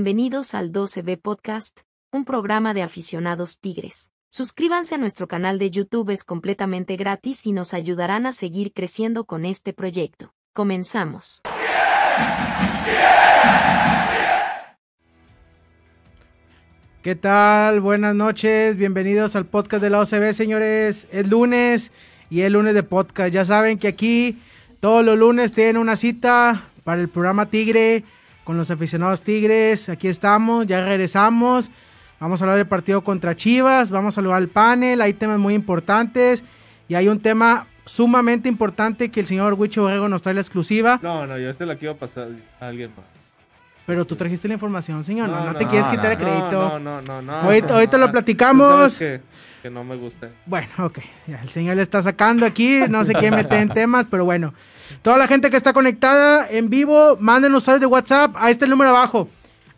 Bienvenidos al 12B Podcast, un programa de aficionados tigres. Suscríbanse a nuestro canal de YouTube, es completamente gratis y nos ayudarán a seguir creciendo con este proyecto. Comenzamos. ¿Qué tal? Buenas noches, bienvenidos al podcast de la OCB, señores. Es lunes y el lunes de podcast. Ya saben que aquí todos los lunes tienen una cita para el programa Tigre con los aficionados Tigres. Aquí estamos, ya regresamos. Vamos a hablar del partido contra Chivas, vamos a hablar del panel, hay temas muy importantes y hay un tema sumamente importante que el señor Huicho Borrego nos trae la exclusiva. No, no, yo este la quiero pasar a alguien más. Pero tú trajiste la información, señor, no, no, te quieres quitar el crédito. No, no, no, no. No, ahorita no, lo platicamos. Que, no me gusta. Bueno, ok, el señor le está sacando aquí, no se quiere meter en temas, pero bueno. Toda la gente que está conectada en vivo, manden usuarios de WhatsApp, ahí está el número abajo.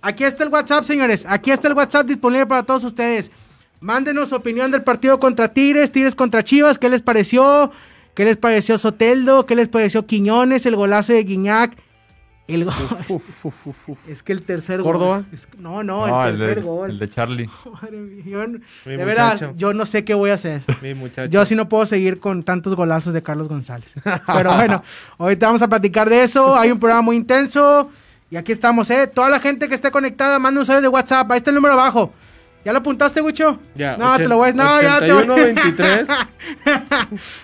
Aquí está el WhatsApp, señores. Aquí está el WhatsApp disponible para todos ustedes. Mándenos opinión del partido contra Tigres, Tigres contra Chivas. ¿Qué les pareció? ¿Qué les pareció Soteldo? ¿Qué les pareció Quiñones? El golazo de Guiñac. El gol. Uf, uf, uf, uf. Es que el tercer ¿Córdoba? gol. es- no, no, No, el el, tercer de, gol. el de Charlie. Madre mía, yo- Mi de verdad, yo no sé qué voy a hacer. Mi muchacho. Yo sí no puedo seguir con tantos golazos de Carlos González. Pero bueno, ahorita vamos a platicar de eso. Hay un programa muy intenso. Y aquí estamos, ¿eh? Toda la gente que esté conectada, manda un saludo de WhatsApp. Ahí está el número abajo. ¿Ya lo apuntaste, Wicho? Ya, No, te lo voy a... No, ya te 81, 23.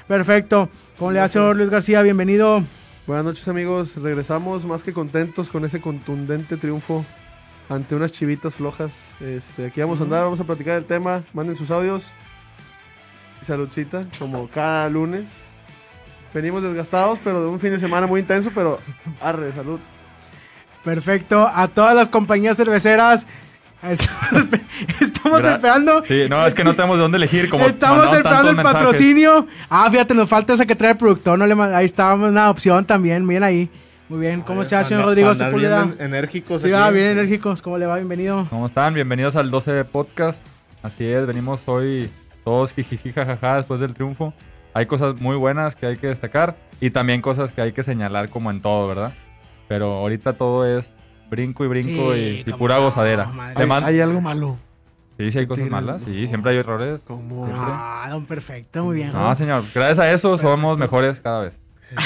Perfecto. ¿Cómo le va, señor Luis García? Bienvenido. Buenas noches amigos, regresamos más que contentos con ese contundente triunfo ante unas chivitas flojas. Este, aquí vamos a andar, vamos a platicar el tema, manden sus audios. Saludcita, como cada lunes. Venimos desgastados, pero de un fin de semana muy intenso, pero arre, salud. Perfecto. A todas las compañías cerveceras. Estamos Gra- esperando. Sí, no, es que no tenemos de dónde elegir. Como Estamos esperando el mensajes. patrocinio. Ah, fíjate, nos falta esa que trae el productor. No le ahí estábamos una opción también. Bien ahí. Muy bien. ¿Cómo se hace, Rodrigo bien Sepúlveda? en- enérgicos Sí, aquí. va, bien enérgicos. ¿Cómo le va? Bienvenido. ¿Cómo están? Bienvenidos al 12 Podcast. Así es, venimos hoy todos jijiji jajaja después del triunfo. Hay cosas muy buenas que hay que destacar y también cosas que hay que señalar como en todo, ¿verdad? Pero ahorita todo es brinco y brinco Sí, y, y cómo pura no, gozadera. Hay, man- hay algo malo. Sí, sí hay cosas malas. Sí, no. siempre hay errores. Siempre. Ah, don perfecto. Muy bien. No, señor. Gracias a eso somos mejores cada vez.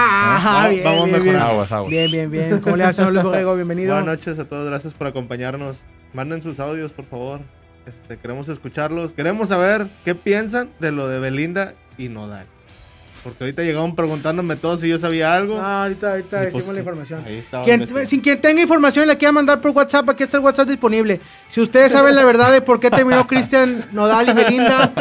Ah, Vamos- bien, vamos bien, mejorando. bien. Aguas, aguas. Bien, bien, bien. ¿Cómo le va, señor Luis Borrego? Bienvenido. Buenas noches a todos, gracias por acompañarnos. Manden sus audios, por favor. Este, queremos escucharlos. Queremos saber qué piensan de lo de Belinda y Nodal. Porque ahorita llegaron preguntándome todos si yo sabía algo. Ah, ahorita, ahorita Y, decimos pues, la información. Quien, sin quien tenga información la quiera mandar por WhatsApp, aquí está el WhatsApp disponible. Si ustedes saben la verdad de por qué terminó Cristian Nodal y Belinda,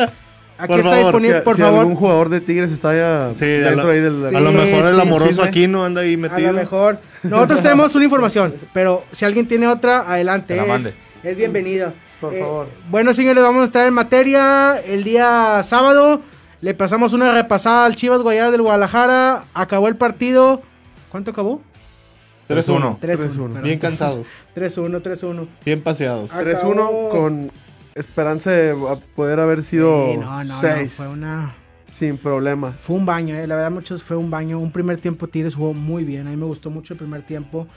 aquí Por está favor, disponible, Si- por si favor. algún jugador de Tigres está ya Sí, a dentro lo- ahí del... A lo Sí, mejor el sí, amoroso chisme. aquí no anda ahí A metido. lo mejor. Nosotros tenemos una información, pero si alguien tiene otra, adelante. Que la Es, mande. es bienvenido. Por Eh, favor. Bueno, señores, vamos a estar en materia el día sábado. Le pasamos una repasada al Chivas Guayana del Guadalajara. Acabó el partido. ¿Cuánto acabó? 3-1. 3-1. 3-1. perdón. Bien cansados, 3-1, 3-1. bien paseados. Ah, 3-1 Acabó. con esperanza de poder haber sido Sí, no, no, no, 6 fue una... sin problema. Fue un baño, eh, la verdad muchos fue un baño. Un primer tiempo Tigres jugó muy bien, a mí me gustó mucho el primer tiempo.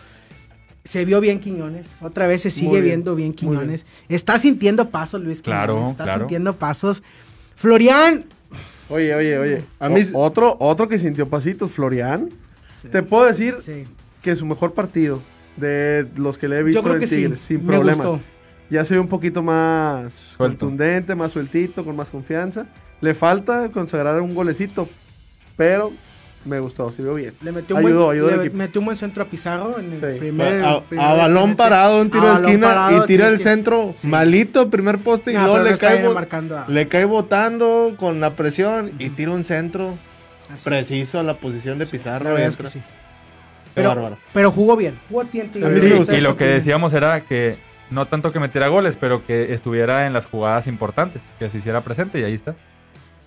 Se vio bien Quiñones, otra vez se sigue bien, viendo bien Quiñones. Está sintiendo pasos Luis Quiñones, Claro, está claro. sintiendo pasos. Florian, Oye, oye, oye. A mí- O- otro, otro que sintió pasitos, Florian. Te puedo decir sí, que su mejor partido de los que le he visto en sí, Tigres, sin me problema. gustó. Ya se ve un poquito más Suelto. contundente, más sueltito, con más confianza. Le falta consagrar un golecito, pero me gustó, se vio bien. Le metió un, Ayudó, buen, ayudó le equipo. metió un buen centro a Pizarro en el Sí. primer, a, primer a balón parado, un tiro de esquina parado, y tira el centro Sí. malito, primer poste y luego le cae, a- le cae botando con la presión y tira un centro así. preciso a la posición de Pizarro. es que entra. sí. Qué Pero, bárbaro. pero jugó bien, jugó sí Sí, gustó. y lo que decíamos era que no tanto que metiera goles, pero que estuviera en las jugadas importantes, que se hiciera presente y ahí está.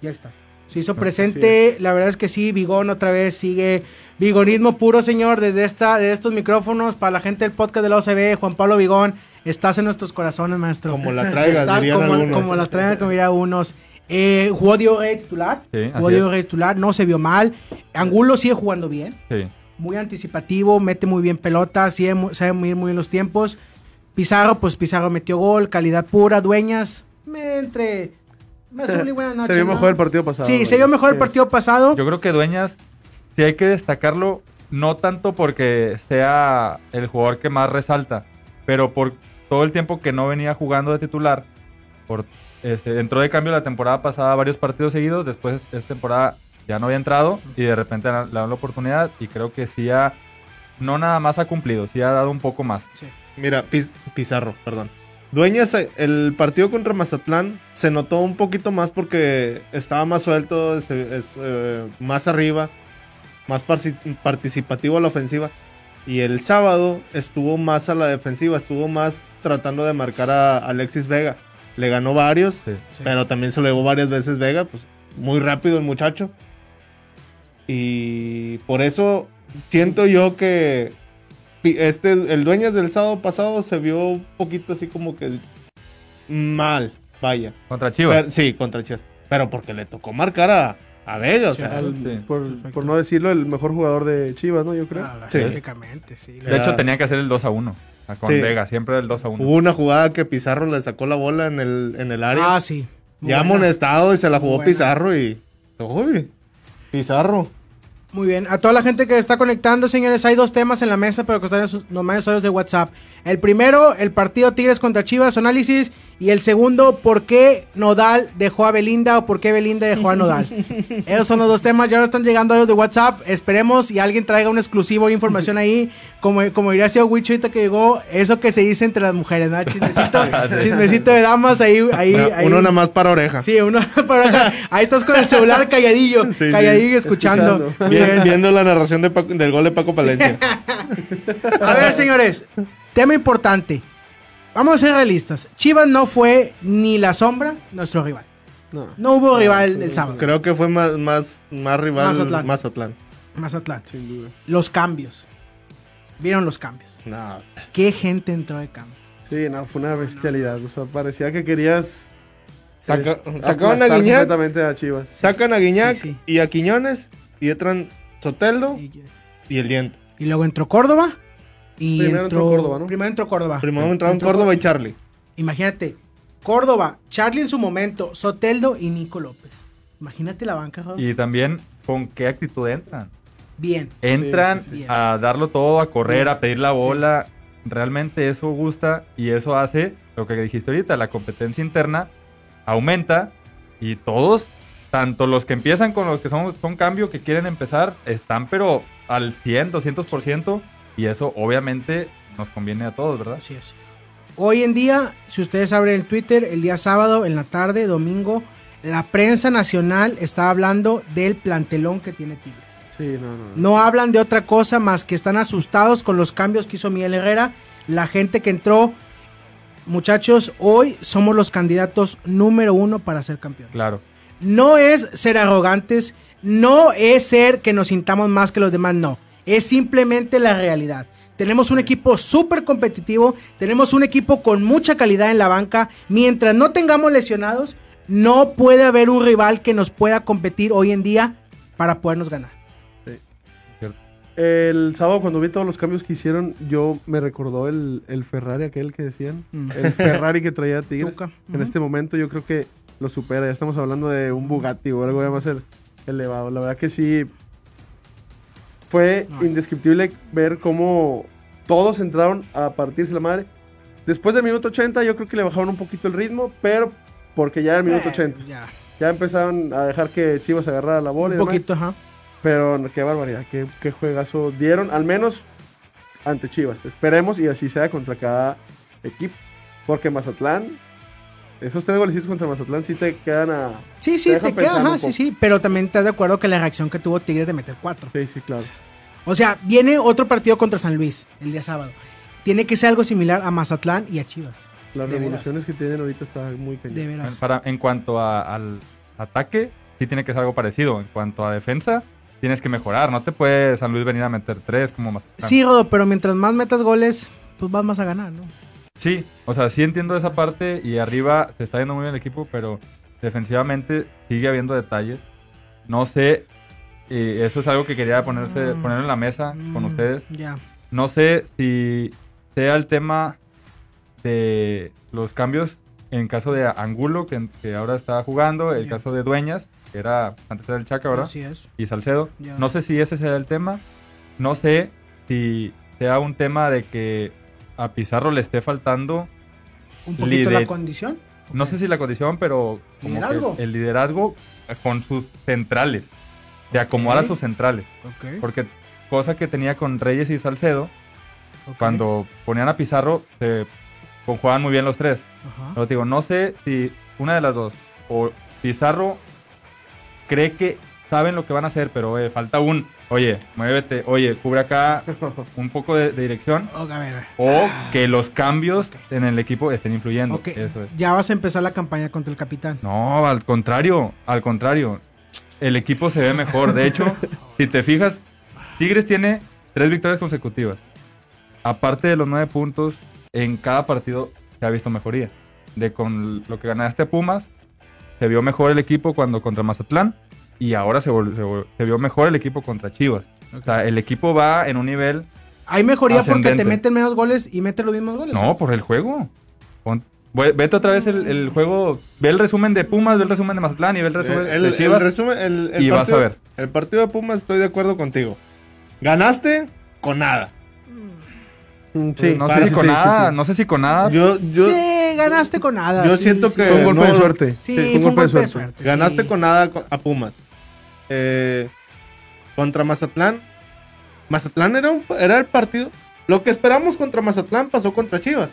Ya está. Se hizo presente, la verdad es que sí, Vigón otra vez sigue. Vigonismo puro, señor, desde esta, de estos micrófonos, para la gente del podcast de la OCB, Juan Pablo Vigón, estás en nuestros corazones, maestro. Como la traigas, dirían como, algunos. como la traigan, como dirían unos. Eh, jugó Diego Rey titular. Sí, jugó Diego. Rey titular, no se vio mal. Angulo sigue jugando bien. Sí. Muy anticipativo, mete muy bien pelotas, sigue sabe muy, muy bien los tiempos. Pizarro, pues Pizarro metió gol, calidad pura, dueñas, me entre... Buenas noches, se vio ¿no? mejor el partido pasado. Sí, se vio mejor el partido pasado. Yo creo que Dueñas, sí hay que destacarlo, no tanto porque sea el jugador que más resalta, pero por todo el tiempo que no venía jugando de titular. Por, este, entró de cambio la temporada pasada varios partidos seguidos, después esta temporada ya no había entrado y de repente le dan la oportunidad y creo que sí ha, no nada más ha cumplido, sí ha dado un poco más. Sí. Mira, Piz- Pizarro, perdón. Dueñas, el partido contra Mazatlán se notó un poquito más porque estaba más suelto, eh, más arriba, más participativo a la ofensiva. Y el sábado estuvo más a la defensiva, estuvo más tratando de marcar a Alexis Vega. Le ganó varios, Sí. Sí. pero también se lo llevó varias veces Vega, pues muy rápido el muchacho. Y por eso siento yo que este el Dueñas del sábado pasado se vio un poquito así como que mal, vaya. Contra Chivas. Pero- sí, contra Chivas. Pero porque le tocó marcar a, a Vega, o sea, Al- Sí. por, no decirlo, el mejor jugador de Chivas, ¿no? Yo creo. Ah, Sí. Sí. de hecho, tenía que hacer el 2 a 1 con Sí. Vega, siempre el 2 a 1. hubo una jugada que Pizarro le sacó la bola en el, en el área. Ah, sí. Muy ya buena. amonestado y se la jugó. Pizarro y. Uy, Pizarro. Muy bien. A toda la gente que está conectando, señores, hay dos temas en la mesa, pero que están en sus usuarios de WhatsApp. El primero, el partido Tigres contra Chivas, análisis. Y el segundo, ¿por qué Nodal dejó a Belinda o por qué Belinda dejó a Nodal? Esos son los dos temas. Ya no están llegando ellos de WhatsApp. Esperemos y alguien traiga un exclusivo de información ahí. Como, como diría sido Wicho ahorita que llegó, eso que se dice entre las mujeres, ¿no? Chismecito, chismecito de damas ahí. ahí, Uno, ahí. uno nada más para oreja. Sí, uno para acá. Ahí estás con el celular calladillo, Sí, sí. calladillo escuchando. Bien. viendo la narración de Paco- del gol de Paco Palencia. A ver, señores, tema importante. Vamos a ser realistas. Chivas no fue ni la sombra nuestro rival. No. No hubo rival el sábado. Creo que fue más, más, más rival Mazatlán. Mazatlán. Mazatlán. Sin duda. Los cambios. ¿Vieron los cambios? No. ¿Qué gente entró de cambio? Sí, no, fue una bestialidad. O sea, parecía que querías. Saca- sacaban a Guiñac. completamente a Chivas. Sacan a Guiñac Sí, sí. y a Quiñones y entran Soteldo Y, y el diente. y luego entró Córdoba. Y Primero entró Córdoba, ¿no? Primero entró Córdoba. Primero entraron Entró Córdoba y Charlie. Imagínate, Córdoba, Charlie en su momento, Soteldo y Nico López. Imagínate la banca. Y también con qué actitud entran. Bien. Entran sí, sí. a darlo todo, a correr, a pedir la bola. Realmente eso gusta y eso hace lo que dijiste ahorita, la competencia interna aumenta y todos, tanto los que empiezan con los que son, son cambio, que quieren empezar, están pero al 100, 200% y eso obviamente nos conviene a todos, ¿verdad? Así es. Hoy en día, si ustedes abren el Twitter, el día sábado, en la tarde, domingo, la prensa nacional está hablando del plantelón que tiene Tigres. Sí, no, no. No hablan de otra cosa más que están asustados con los cambios que hizo Miguel Herrera. La gente que entró, muchachos, hoy somos los candidatos número uno para ser campeón. Claro. No es ser arrogantes, no es ser que nos sintamos más que los demás, no. Es simplemente la realidad. Tenemos un equipo súper competitivo, tenemos un equipo con mucha calidad en la banca. Mientras no tengamos lesionados, no puede haber un rival que nos pueda competir hoy en día para podernos ganar. Cierto. El sábado cuando vi todos los cambios que hicieron, yo me recordó el, el Ferrari aquel que decían. Mm. El Ferrari que traía Tigres. Tuca. En este momento yo creo que lo supera. Ya estamos hablando de un Bugatti o algo ya más el- elevado. La verdad que sí. Fue No. indescriptible ver cómo todos entraron a partirse la madre. Después del minuto 80 yo creo que le bajaron un poquito el ritmo, pero porque ya era el minuto Eh, 80. Ya, Ya empezaron a dejar que Chivas agarrara la bola. un poquito, ajá. Pero qué barbaridad, qué, qué juegazo dieron, al menos ante Chivas. Esperemos y así sea contra cada equipo. Porque Mazatlán, esos tres golecitos contra Mazatlán sí te quedan a... Sí, sí, Te te, dejan queda, pensando ajá, sí, sí. Pero también estás de acuerdo que la reacción que tuvo Tigres de meter cuatro. Sí, sí, claro. O sea, viene otro partido contra San Luis el día sábado. Tiene que ser algo similar a Mazatlán y a Chivas. Las De veras. revoluciones que tienen ahorita están muy cañón. De veras. Para, en cuanto a- al ataque, sí tiene que ser algo parecido. En cuanto a defensa, tienes que mejorar. No te puede San Luis venir a meter tres como más. Sí, Rodo, pero mientras más metas goles, pues vas más a ganar, ¿no? Sí, o sea, sí entiendo esa parte y arriba se está yendo muy bien el equipo, pero defensivamente sigue habiendo detalles. No sé, y eso es algo que quería ponerse, Mm. poner en la mesa con Mm, ustedes. Ya. No sé si sea el tema de los cambios en caso de Angulo, que, que ahora está jugando, el caso de Dueñas, que era antes era el Chaca, ¿verdad? Así es. Y Salcedo. No sé si ese será el tema. No sé si sea un tema de que a Pizarro le esté faltando, Un poquito Lider- la condición. no sé si la condición, pero como que Liderazgo. el liderazgo con sus centrales. De acomodar Ok. a sus centrales. Porque cosa que tenía con Reyes y Salcedo, cuando ponían a Pizarro, se conjugaban muy bien los tres. Ajá. Pero te digo, no sé si una de las dos, o Pizarro cree que saben lo que van a hacer, pero oye, falta un, oye, muévete, oye, cubre acá un poco de, de dirección, a ver, o que los cambios en el equipo estén influyendo. Ok, Eso es. ya vas a empezar la campaña contra el capitán. No, al contrario, al contrario. El equipo se ve mejor. De hecho, si te fijas, Tigres tiene tres victorias consecutivas. Aparte de los nueve puntos, en cada partido se ha visto mejoría. De con lo que ganaste a Pumas, se vio mejor el equipo cuando contra Mazatlán y ahora se, vio mejor el equipo contra Chivas. O sea, el equipo va en un nivel... Hay mejoría porque te meten menos goles y meten los mismos goles. No, por el juego. Pon- Vete otra vez el, el juego, ve el resumen de Pumas, ve el resumen de Mazatlán y ve el resumen Eh, el, de el Chivas. resumen, el, el y vas a ver. El partido de Pumas estoy de acuerdo contigo. Ganaste con nada. Mm, Sí, no sé si sí, con sí, nada, sí. no sé si con nada. Yo, yo Sí, ganaste con nada. yo sí, siento sí. que Fue un golpe de no- suerte. Sí, fue fue un golpe de suerte. ganaste sí. con nada a Pumas. Eh, contra Mazatlán. Mazatlán era, un, era el partido. Lo que esperamos contra Mazatlán pasó contra Chivas.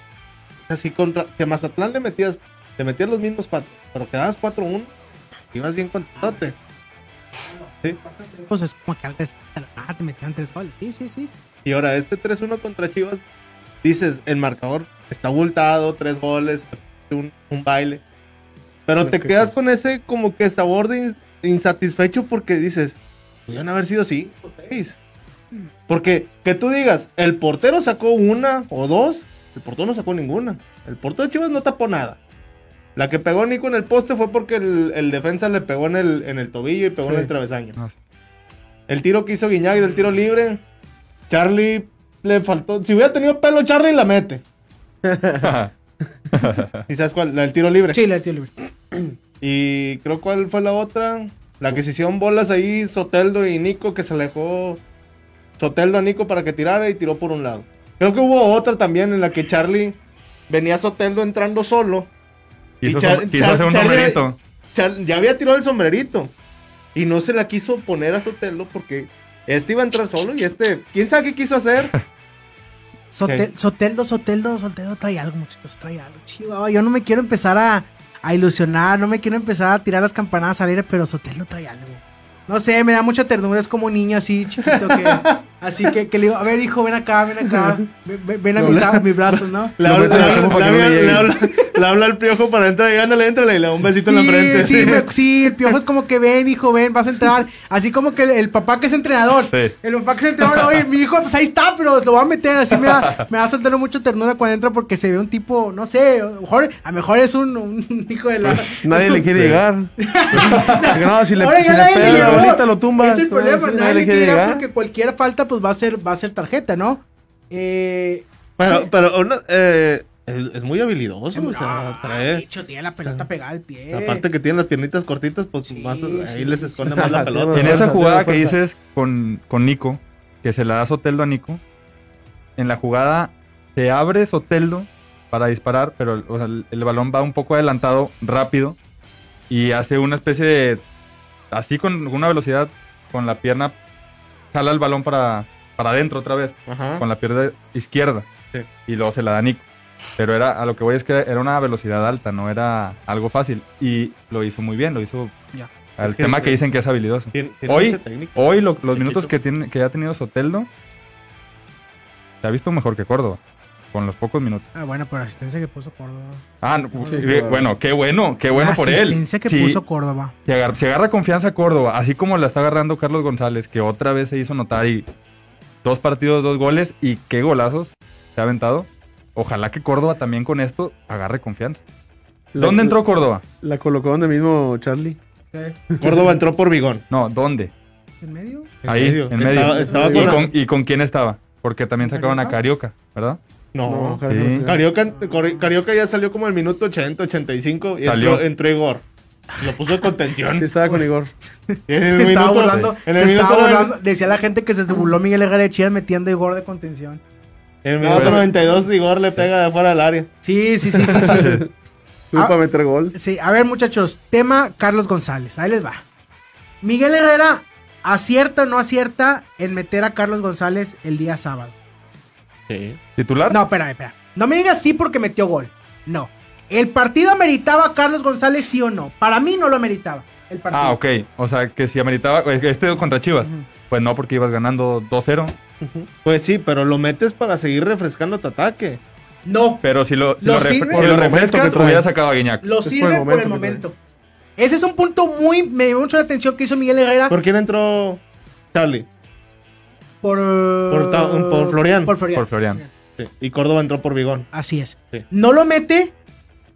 O sea, si contra que a Mazatlán le metías, le metías los mismos cuatro, pero quedabas 4-1, ibas bien contentote. Pues es como que algo es- ah, te metieron tres goles. Sí, sí, sí. Y ahora este 3-1 contra Chivas, dices, el marcador está abultado, tres goles, un, un baile. Pero te quedas con ese como que sabor de ins- insatisfecho porque dices, pudieron haber sido 5 o 6. Porque que tú digas, el portero sacó una o dos, el portero no sacó ninguna. El portero de Chivas no tapó nada. La que pegó Nico en el poste fue porque el, el defensa le pegó en el, en el tobillo y pegó en el travesaño. El tiro que hizo Guiñac del tiro libre, Charlie le faltó. Si hubiera tenido pelo, Charlie la mete. ¿Y sabes cuál? La del tiro libre. Sí, la tío libre. Y creo cuál fue la otra. La que se hicieron bolas ahí, Soteldo y Nico, que se alejó Soteldo a Nico para que tirara y tiró por un lado. Creo que hubo otra también en la que Charlie venía Soteldo entrando solo. quiso Y Char- quiso Char- hacer un Charlie- sombrerito. Char- ya había tirado el sombrerito. Y no se la quiso poner a Soteldo porque este iba a entrar solo y este, ¿quién sabe qué quiso hacer? Sotel- Soteldo, Soteldo, Soteldo trae algo, muchachos, trae algo. Chihuahua, yo no me quiero empezar a, a ilusionar, no me quiero empezar a tirar las campanadas al aire, pero Soteldo trae algo. No sé, me da mucha ternura, es como un niño así chiquito que... Así que, que le digo, a ver hijo, ven acá, ven acá, ven, a mis, a mis brazos, ¿no? Le habla, al piojo para entrar y ándale, éntrale y le da un besito en la Sí, frente. Sí, me- sí, el piojo es como que ven, hijo, ven, vas a entrar. Así como que el, el papá que es entrenador. Sí. El papá que es entrenador, oye, mi hijo, pues ahí está, pero lo va a meter. Así me va, me va a soltar mucha ternura cuando entra porque se ve un tipo, no sé, a lo mejor, a lo mejor es un, un hijo de la. Nadie le quiere llegar. No, si le, Ahora si le pega. Bolita lo tumbas. Es el problema, nadie llegar porque cualquier falta, pues va a ser, va a ser tarjeta, ¿no? Eh. Pero, pero eh, es, es muy habilidoso. o sea, ah, trae- bicho, tiene la pelota pegada al pie. aparte que tiene las piernitas cortitas, pues Sí, más, ahí sí, les esconde sí. más la pelota. En esa jugada que dices con, con Nico, que se la da Soteldo a Nico, en la jugada se abre Soteldo para disparar, pero o sea, el, el balón va un poco adelantado, rápido, y hace una especie de... Así con una velocidad, con la pierna, jala el balón para, para adentro otra vez, Ajá. con la pierna izquierda, Sí. y luego se la da a Nico. Pero era, a lo que voy es que era una velocidad alta, no era algo fácil. Y lo hizo muy bien, lo hizo... Ya. El Es tema que dicen que es habilidoso. Tiene- tiene Hoy-. Hoy lo- los Chiquito. minutos que, tiene, que ha tenido Soteldo se ha visto mejor que Córdoba. Con los pocos minutos. Ah, bueno, por la asistencia que puso Córdoba. Ah, no, Sí, eh, bueno, qué bueno, qué bueno la por él. asistencia que Sí, puso Córdoba. se, agarra, se agarra confianza a Córdoba, así como la está agarrando Carlos González, que otra vez se hizo notar y dos partidos, dos goles y qué golazos se ha aventado. Ojalá que Córdoba también con esto agarre confianza. La- ¿Dónde entró Córdoba? La colocó donde mismo Charlie. Córdoba entró por Bigón. No, ¿dónde? ¿En medio? En Ahí, medio. en medio. Estaba, estaba ¿Y con la- y con quién estaba? Porque también sacaron a. Carioca, ¿verdad? No. Sí. no. Carioca, ya salió como el minuto 80, 85 y Salió. entró, entró Igor. Lo puso de Sí, contención. estaba con Igor. En el Se estaba minuto, burlando, en el se estaba minuto, burlando. Decía la gente que se burló Miguel Herrera de Chivas metiendo a Igor de contención. en el minuto pero- 92 Igor le pega de fuera del área. Sí, sí, sí, sí. sí. Ah. para meter gol. Sí, a ver, muchachos, tema Carlos González. Ahí les va. Miguel Herrera acierta o no acierta en meter a Carlos González el día sábado. Sí. ¿Titular? No, espera, espera. No me digas sí porque metió gol. No. ¿El partido ameritaba a Carlos González sí o no? Para mí no lo ameritaba. El partido. Ah, ok. O sea, que si ameritaba. Este contra Chivas. Pues no, porque ibas ganando 2-0. Pues sí, pero lo metes para seguir refrescando tu ataque. No. Pero si lo, si Lo lo, sirve- si lo refrescas, hubiera sacado a Guiñac. Lo por sirve el por momento el momento. Ese es un punto muy. Me dio mucho la atención que hizo Miguel Herrera ¿Por quién entró Charlie? Por. Por Ta- por Florian. Por Florian. Por Florian. Sí. Y Córdoba entró por Bigón. Así es. Sí. No lo mete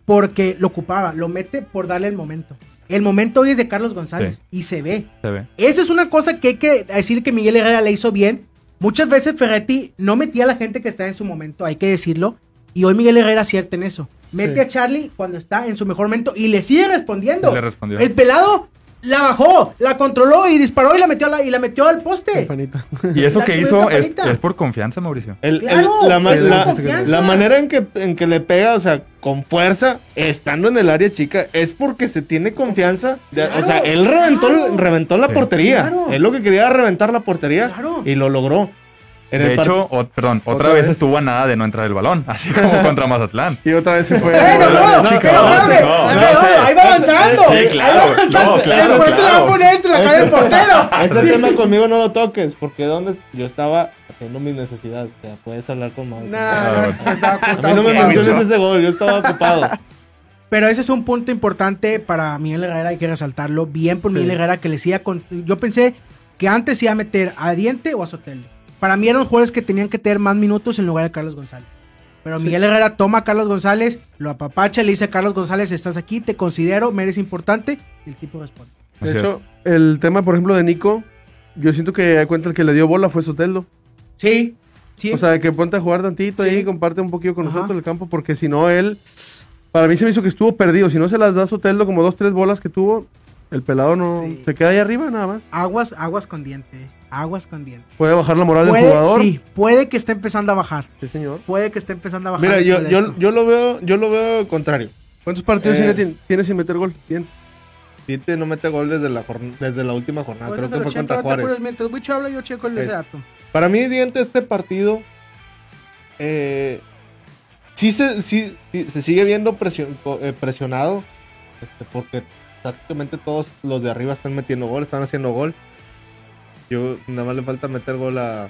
porque lo ocupaba, lo mete por darle el momento. El momento hoy es de Carlos González Sí. y se ve. Se ve. Esa es una cosa que hay que decir que Miguel Herrera le hizo bien. Muchas veces Ferretti no metía a la gente que está en su momento, hay que decirlo. Y hoy Miguel Herrera acierta en eso. Mete Sí. a Charlie cuando está en su mejor momento y le sigue respondiendo. Le respondió. El pelado la bajó, la controló y disparó y la metió, a la- y la metió al poste. Campanita. Y eso La que hizo es, por confianza, Mauricio. El- el- Claro, la, ma- es la- confianza. la manera en que, en que le pega, o sea, con fuerza, estando en el área chica, es porque se tiene confianza. de- Claro, o sea, él reventó, claro. reventó la Sí. portería. Claro. Él lo que quería era reventar la portería Claro. y lo logró. En De el hecho, o- perdón, otra, Otra vez, vez. estuvo a nada de no entrar el balón, así como contra Mazatlán. Y otra vez se fue. Bueno, no, no, no, no, ahí no va, sé. ahí va avanzando. Sí, ahí claro, va avanzando. no, claro, Después te va a poner entre la cara del portero. Ese tema conmigo no lo toques, porque donde yo estaba haciendo mis necesidades. O sea, puedes hablar con. No, no, estaba A mí no me menciones ese gol, yo estaba ocupado. Pero ese es un punto importante para Miguel Herrera, hay que resaltarlo. Bien por Miguel Herrera que le siga con... Yo pensé que antes iba a meter a Diente o a Sotelo. Para mí eran jugadores que tenían que tener más minutos en lugar de Carlos González. Pero Miguel Herrera toma a Carlos González, lo apapacha, le dice a Carlos González, estás aquí, te considero, me eres importante. Y el tipo responde. De Así hecho, el tema, por ejemplo, de Nico, yo siento que a cuenta el que le dio bola fue Soteldo. Sí, sí. O sea, que ponte a jugar tantito Sí. ahí, comparte un poquito con Ajá. nosotros el campo, porque si no, él, para mí se me hizo que estuvo perdido. Si no se las da Soteldo como dos, tres bolas que tuvo, el pelado no Sí. se queda ahí arriba nada más. aguas, aguas con diente. Aguas con diente. Puede bajar la moral del jugador. sí, puede que esté empezando a bajar. Sí, señor. Puede que esté empezando a bajar. Mira, yo, yo, yo lo veo, yo lo veo contrario. ¿Cuántos partidos Eh. tiene, tiene sin meter gol? Tiene. Tite no mete gol desde la, desde la última jornada, Bueno, creo que fue contra Juárez. Mientras Wicho habla, yo checo el Es- dato. Para mí, Diente, este partido, eh, sí, se, sí, sí se sigue viendo presion- eh, presionado, este, porque prácticamente todos los de arriba están metiendo gol, están haciendo gol. Yo nada más le falta meter gol a,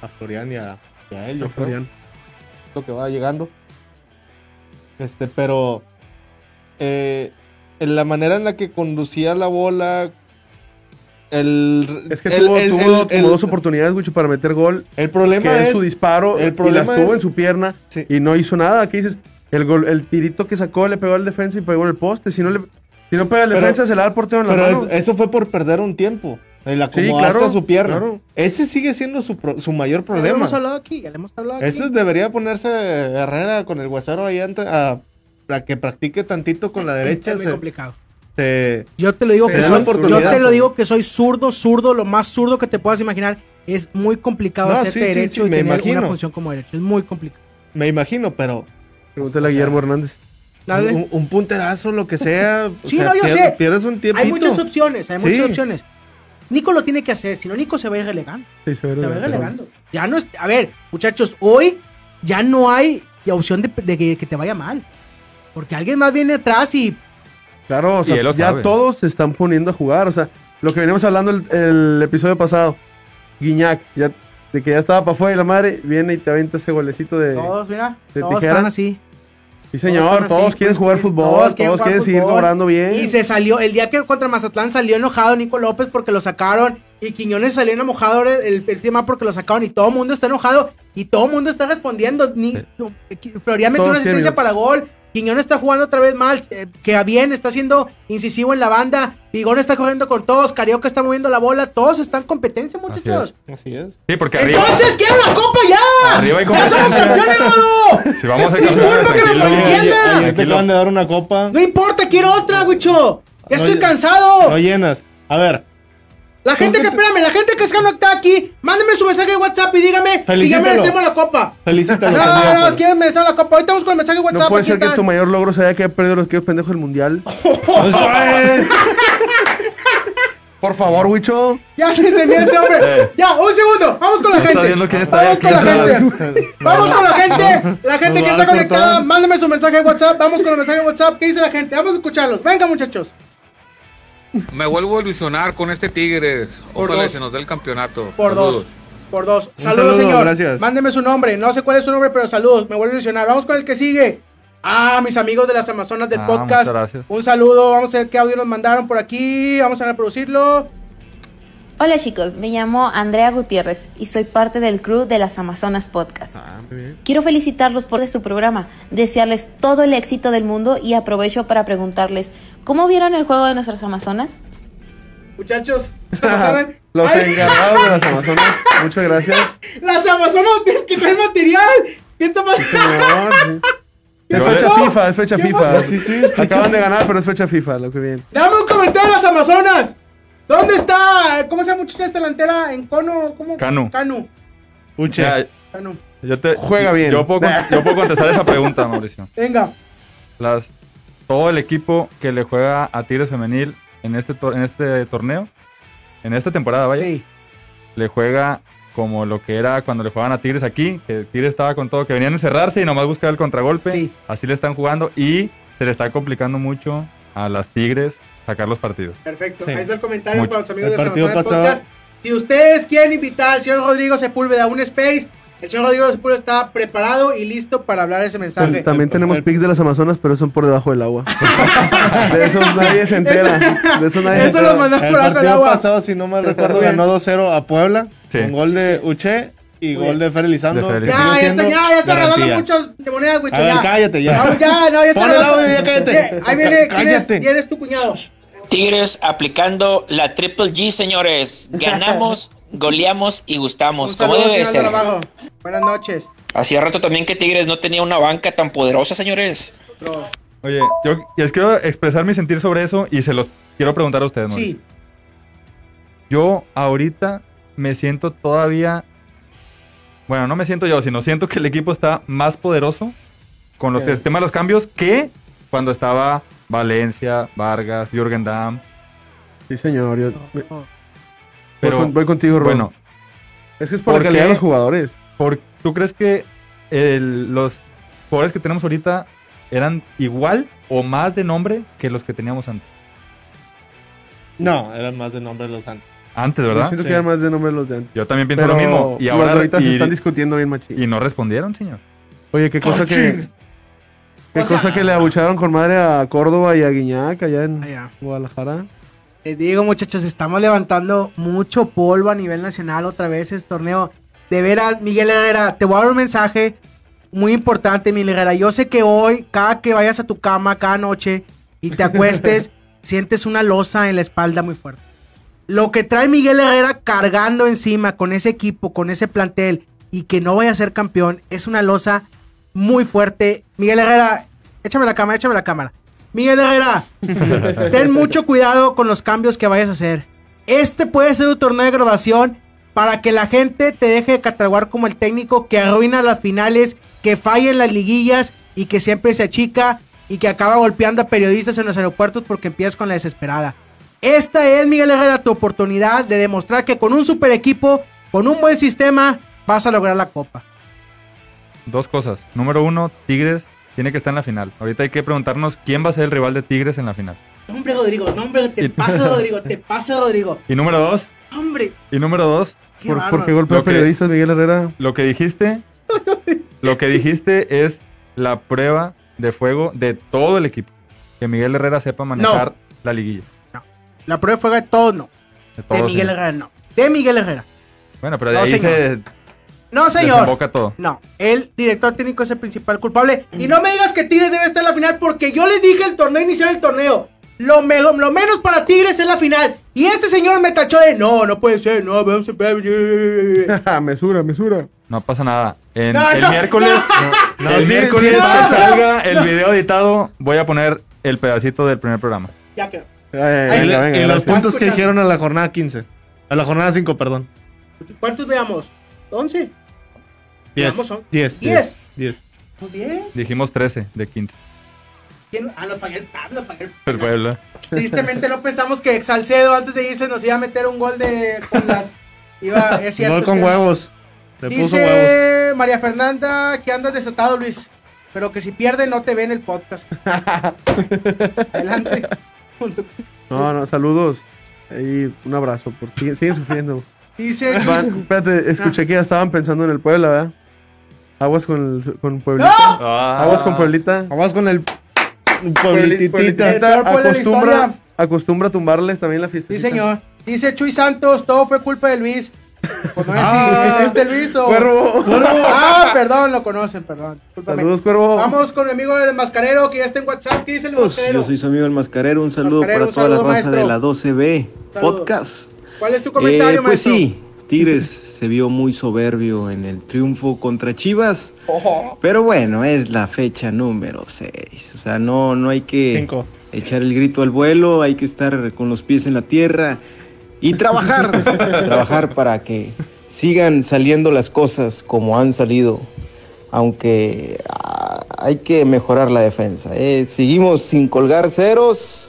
a Florian y a, y a él, yo A creo, Florian. lo que va llegando. Este, pero eh, en la manera en la que conducía la bola, el, Es que el- tuvo, el- tuvo- el- tuvo el- dos oportunidades, Wicho, para meter gol. el problema Que es es su disparo el y problema las tuvo es- en su pierna Sí. y no hizo nada. ¿Qué dices? El gol, el tirito que sacó le pegó al defensa y pegó en el poste. Si no le, si no pega el defensa, se le da al portero en la Pero mano. es- eso fue por perder un tiempo. El Sí, acomodarse claro, a su pierna. claro. Ese sigue siendo su, pro- su mayor Ya lo problema. hemos hablado aquí, ya le hemos hablado aquí. Ese debería ponerse Herrera con el huesero ahí entre- a, a que practique tantito con la derecha. Es muy se- complicado. se- Yo te lo digo que soy, yo te lo digo que soy zurdo, zurdo, lo más zurdo que te puedas imaginar. Es muy complicado No, hacerte sí, sí, derecho sí, y me tener imagino. una función como derecho. Es muy complicado. me imagino, pero Pregúntale o a Guillermo Hernández. Un, un punterazo, lo que sea. o Sí, sea, no, yo pier- sé. Pierdes un tiempito. Hay muchas opciones, hay Sí. muchas opciones. Nico lo tiene que hacer, si no Nico se va a ir relegando. Sí, se va a ir relegando. Ya no es, a ver, muchachos, hoy ya no hay opción de, de que, que te vaya mal. Porque alguien más viene atrás y Claro, o sea, ya sabe. todos se están poniendo a jugar. O sea, lo que veníamos hablando el, el episodio pasado. Guiñac, ya, de que ya estaba para afuera y la madre viene y te avienta ese golecito de... todos, mira, ¿De todos tijera? están así. Sí, señor, todos, quieren pues, jugar pues, fútbol, todos todos quieren seguir cobrando bien. Y se salió, el día que contra Mazatlán salió enojado Nico López porque lo sacaron. Y Quiñones salió enojado el, el, tema porque lo sacaron. Y todo el mundo está enojado. Y todo el mundo está respondiendo. Ni, Sí. Florian metió una asistencia para gol. Quiñón está jugando otra vez mal, eh, que a bien está siendo incisivo en la banda, Vigón está corriendo con todos, Carioca está moviendo la bola, todos están en competencia, muchachos. Así es. Sí, porque arriba. Entonces, quiero la copa ya. Arriba hay ¡Ya somos campeones, Rodo! Si vamos a ser Disculpa que me ayer te acaban de dar una copa. No importa, quiero otra, Wicho. Ya No, estoy cansado. No llenas. A ver, La gente que, ¿Con qué te- espérame, la gente que está conectada aquí, mándeme su mensaje de WhatsApp y dígame si ya merecemos la copa. felicítalo. No, candidato. no, no, quieren merecer la copa. Ahorita vamos con el mensaje de WhatsApp. No puede ser que tu mayor logro sea que haya perdido los equipos pendejos del mundial. Eso es. Por favor, Wicho. Ya se encendió este hombre. Eh. Ya, un segundo. Vamos con la está gente. está Vamos con la está gente. Vamos con la gente. La gente que está conectada, mándame su mensaje de WhatsApp. Vamos con el mensaje de WhatsApp. ¿Qué dice la gente? Vamos a escucharlos. Venga, muchachos. Me vuelvo a ilusionar con este Tigres. Por Ojalá dos. se nos dé el campeonato. Por Saludos. dos. Por dos. Saludos, saludo, señor. gracias. Mándeme su nombre. No sé cuál es su nombre, pero saludos. Me vuelvo a ilusionar. Vamos con el que sigue. Ah, mis amigos de las Amazonas del Ah, podcast. muchas gracias. Un saludo. Vamos a ver qué audio nos mandaron por aquí. Vamos a reproducirlo. Hola chicos, me llamo Andrea Gutiérrez y soy parte del crew de las Amazonas Podcast. Ah, muy bien. Quiero felicitarlos por su programa, desearles todo el éxito del mundo y aprovecho para preguntarles, ¿cómo vieron el juego de nuestras Amazonas? Muchachos, ¿saben? Los encargados de las Amazonas. Muchas gracias. Las Amazonas tienes que traer material. ¿Qué está pasando? Señor, sí. Es ¿Qué fecha? FIFA, es fecha ¿Qué FIFA. Sí, sí, Acaban de ganar, pero es fecha FIFA, lo que bien. Dame un comentario de las Amazonas. ¿Dónde está? ¿Cómo se llama muchacha esta delantera? ¿En Cono? ¿Cómo? Canu. Canu. Uche. Ya, Canu. yo te- Juega bien. Yo puedo, yo puedo contestar esa pregunta, Mauricio. Venga. Las, todo el equipo que le juega a Tigres Femenil en este, en este torneo, en esta temporada, vaya, Sí. le juega como lo que era cuando le jugaban a Tigres aquí, que Tigres estaba con todo, que venían a encerrarse y nomás buscar el contragolpe. Sí. Así le están jugando y se le está complicando mucho a las Tigres sacar los partidos. Perfecto. Sí. Ahí está el comentario Mucho. para los amigos El de partido Amazonas pasado- Podcast. Si ustedes quieren invitar al señor Rodrigo Sepúlveda a un space, el señor Rodrigo Sepúlveda está preparado y listo para hablar ese mensaje. También tenemos pics de las Amazonas, pero son por debajo del agua. De esos nadie se entera. De esos nadie se Eso lo entera. mandamos El por abajo del partido agua. pasado, si no mal recuerdo, Bien. ganó 2-0 a Puebla. Sí. Con gol de Uche y Muy gol de Fer que Ya, ya está, ya, ya está regalando muchas monedas, güey. Ya. cállate ya. Vamos, ya, no, ya está Pon el regalando- audio, ya cállate. Ahí viene, ¿quién es? Cállate. ¿quién es tu cuñado? Tigres aplicando la Triple G, señores. Ganamos, goleamos y Un gustamos, como saludo, debe ser. Buenas noches. Hacía rato también que Tigres no tenía una banca tan poderosa, señores. Oye, yo les quiero expresar mi sentir sobre eso y se los quiero preguntar a ustedes. Mauricio. Sí, Yo ahorita me siento todavía. Bueno, no me siento yo, sino siento que el equipo está más poderoso con los Ok. el tema de los cambios que cuando estaba Valencia, Vargas, Jürgen Damm. Sí, señor. Yo, me- Oh, Pero voy, con- voy contigo, Ron. bueno, es que es por la ¿por calidad qué? de los jugadores. ¿por- ¿tú crees que el- los jugadores que tenemos ahorita eran igual o más de nombre que los que teníamos antes? No, eran más de nombre los antes. Antes, Yo ¿verdad? siento Sí. que eran más de nombre los de antes. Yo también pienso Pero lo mismo. Y ahora ahorita se están discutiendo bien machín. y no respondieron, señor. Oye, qué cosa que... Qué O sea- cosa que le abucharon con madre a Córdoba y a Guiñac allá en allá. Guadalajara. Les digo, muchachos, estamos levantando mucho polvo a nivel nacional otra vez este torneo. De veras, Miguel Herrera, te voy a dar un mensaje muy importante, Miguel Herrera. Yo sé que hoy, cada que vayas a tu cama, cada noche, y te acuestes, sientes una losa en la espalda muy fuerte. Lo que trae Miguel Herrera cargando encima con ese equipo, con ese plantel, y que no vaya a ser campeón, es una losa muy fuerte. Miguel Herrera, échame la cámara, échame la cámara. Miguel Herrera, ten mucho cuidado con los cambios que vayas a hacer. Este puede ser un torneo de graduación para que la gente te deje de catalogar como el técnico que arruina las finales, que falla en las liguillas y que siempre se achica y que acaba golpeando a periodistas en los aeropuertos porque empiezas con la desesperada. Esta es, Miguel Herrera, tu oportunidad de demostrar que con un super equipo, con un buen sistema, vas a lograr la copa. Dos cosas. Número uno, Tigres tiene que estar en la final. Ahorita hay que preguntarnos quién va a ser el rival de Tigres en la final. Hombre, Rodrigo, no, hombre, te pasa, Rodrigo, te pasa, Rodrigo. Y número dos, Hombre, y número dos, qué ¿Por, bárbaro. ¿por qué que- periodistas Miguel Herrera? lo que dijiste, lo que dijiste es la prueba de fuego de todo el equipo. Que Miguel Herrera sepa manejar la liguilla. La prueba de fuego de todos no. De De todos, Miguel sí. Herrera no. De Miguel Herrera. Bueno, pero de No, ahí señor. se, No, señor. desemboca todo. No, el director técnico es el principal culpable. Y no me digas que Tigres debe estar en la final porque yo le dije el torneo inicial del torneo. Lo, me- lo menos para Tigres es la final. Y este señor me tachó de no, no puede ser, no, vamos a mesura, mesura. No pasa nada. En, No, el no, miércoles, no. el sí, miércoles sí, que no, salga el video editado, voy a poner el pedacito del primer programa. Ya quedó. Eh, Ahí, Y, venga, la- venga, y los gracias. puntos que dijeron a la jornada 15. A la jornada 5, perdón. ¿Cuántos veamos? ¿11? 10. Veamos, son 10. 10. 10. ¿Muy bien? Dijimos 13 de quinta. ¿Quién? Ah, nos falló el Pablo, falló el El Puebla. Tristemente no pensamos que Salcedo antes de irse nos iba a meter un gol de con las iba, es cierto. Gol con que- huevos. Le puso huevos. Dice María Fernanda que andas desatado, Luis. Pero que si pierde no te ve en el podcast. Adelante. No, no, saludos. Y un abrazo. Por, siguen, siguen sufriendo. Dice espérate, escuché que ya estaban pensando en el Puebla, ¿verdad? Aguas con, el, con Pueblita. ¡No! Ah. Aguas con Pueblita. Vamos con el la acostumbra, acostumbra tumbarles también la fiesta. Sí, señor. Dice Chuy Santos, todo fue culpa de Luis. Pues no es Ah. este Luis o. Cuervo. Ah, perdón, lo conocen, perdón. Discúlpame. Saludos, Cuervo. Vamos con mi amigo el mascarero que ya está en WhatsApp. ¿Qué dice el mascarero? Yo soy su amigo el Mascarero. Un saludo Mascarero, para un toda saludo, la raza maestro. de la 12B Saludos. Podcast. ¿Cuál es tu comentario, Eh, pues maestro? sí, Tigres se vio muy soberbio en el triunfo contra Chivas. Ojo. Pero bueno, es la fecha número 6. O sea, no, no hay que Cinco. echar el grito al vuelo, hay que estar con los pies en la tierra y trabajar. trabajar para que sigan saliendo las cosas como han salido. Aunque ah, hay que mejorar la defensa. ¿eh? Seguimos sin colgar ceros.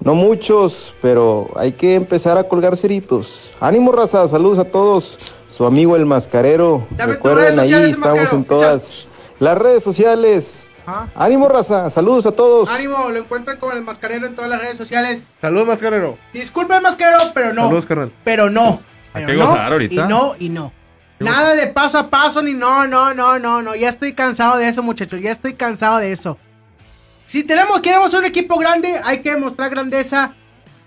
No muchos, pero hay que empezar a colgar ceritos. Ánimo, raza. Saludos a todos. Su amigo el mascarero. Dame tus Recuerden, redes ahí sociales, estamos Mascarero. en todas las redes sociales. Ajá. Ánimo, raza. Saludos a todos. Ánimo, lo encuentran con el mascarero en todas las redes sociales. Saludos, mascarero. Disculpe el mascarero, pero no. Saludos, carnal. Pero no. Hay Pero que no, gozar ahorita. Y no, y no. Nada de paso a paso, ni no, no, no, no, no. Ya estoy cansado de eso, muchachos. Ya estoy cansado de eso. Si tenemos, queremos un equipo grande, hay que demostrar grandeza,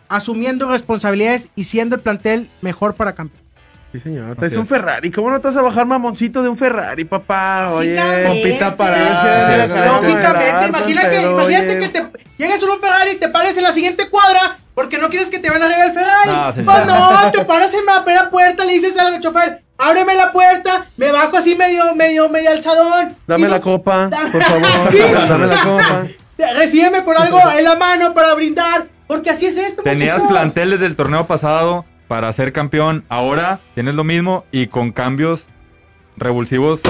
asumiendo responsabilidades y siendo el plantel mejor para campeón. Sí, señor. Es un. Ferrari. ¿Cómo no te vas a bajar mamoncito de un Ferrari, papá? Oye. Pompita para-. Lógicamente, imagínate que te llegues en un Ferrari y te pares en la siguiente cuadra porque no quieres que te van a regar el Ferrari. No, sí, pues no, te paras en la primera puerta, le dices al chofer, ábreme la puerta, me bajo así medio, medio, medio alzadón. Dame la no- copa, por favor. Sí. Dame la copa. Recíbeme con algo en la mano para brindar, porque así es esto. Tenías muchachos. planteles del torneo pasado para ser campeón. Ahora tienes lo mismo y con cambios revulsivos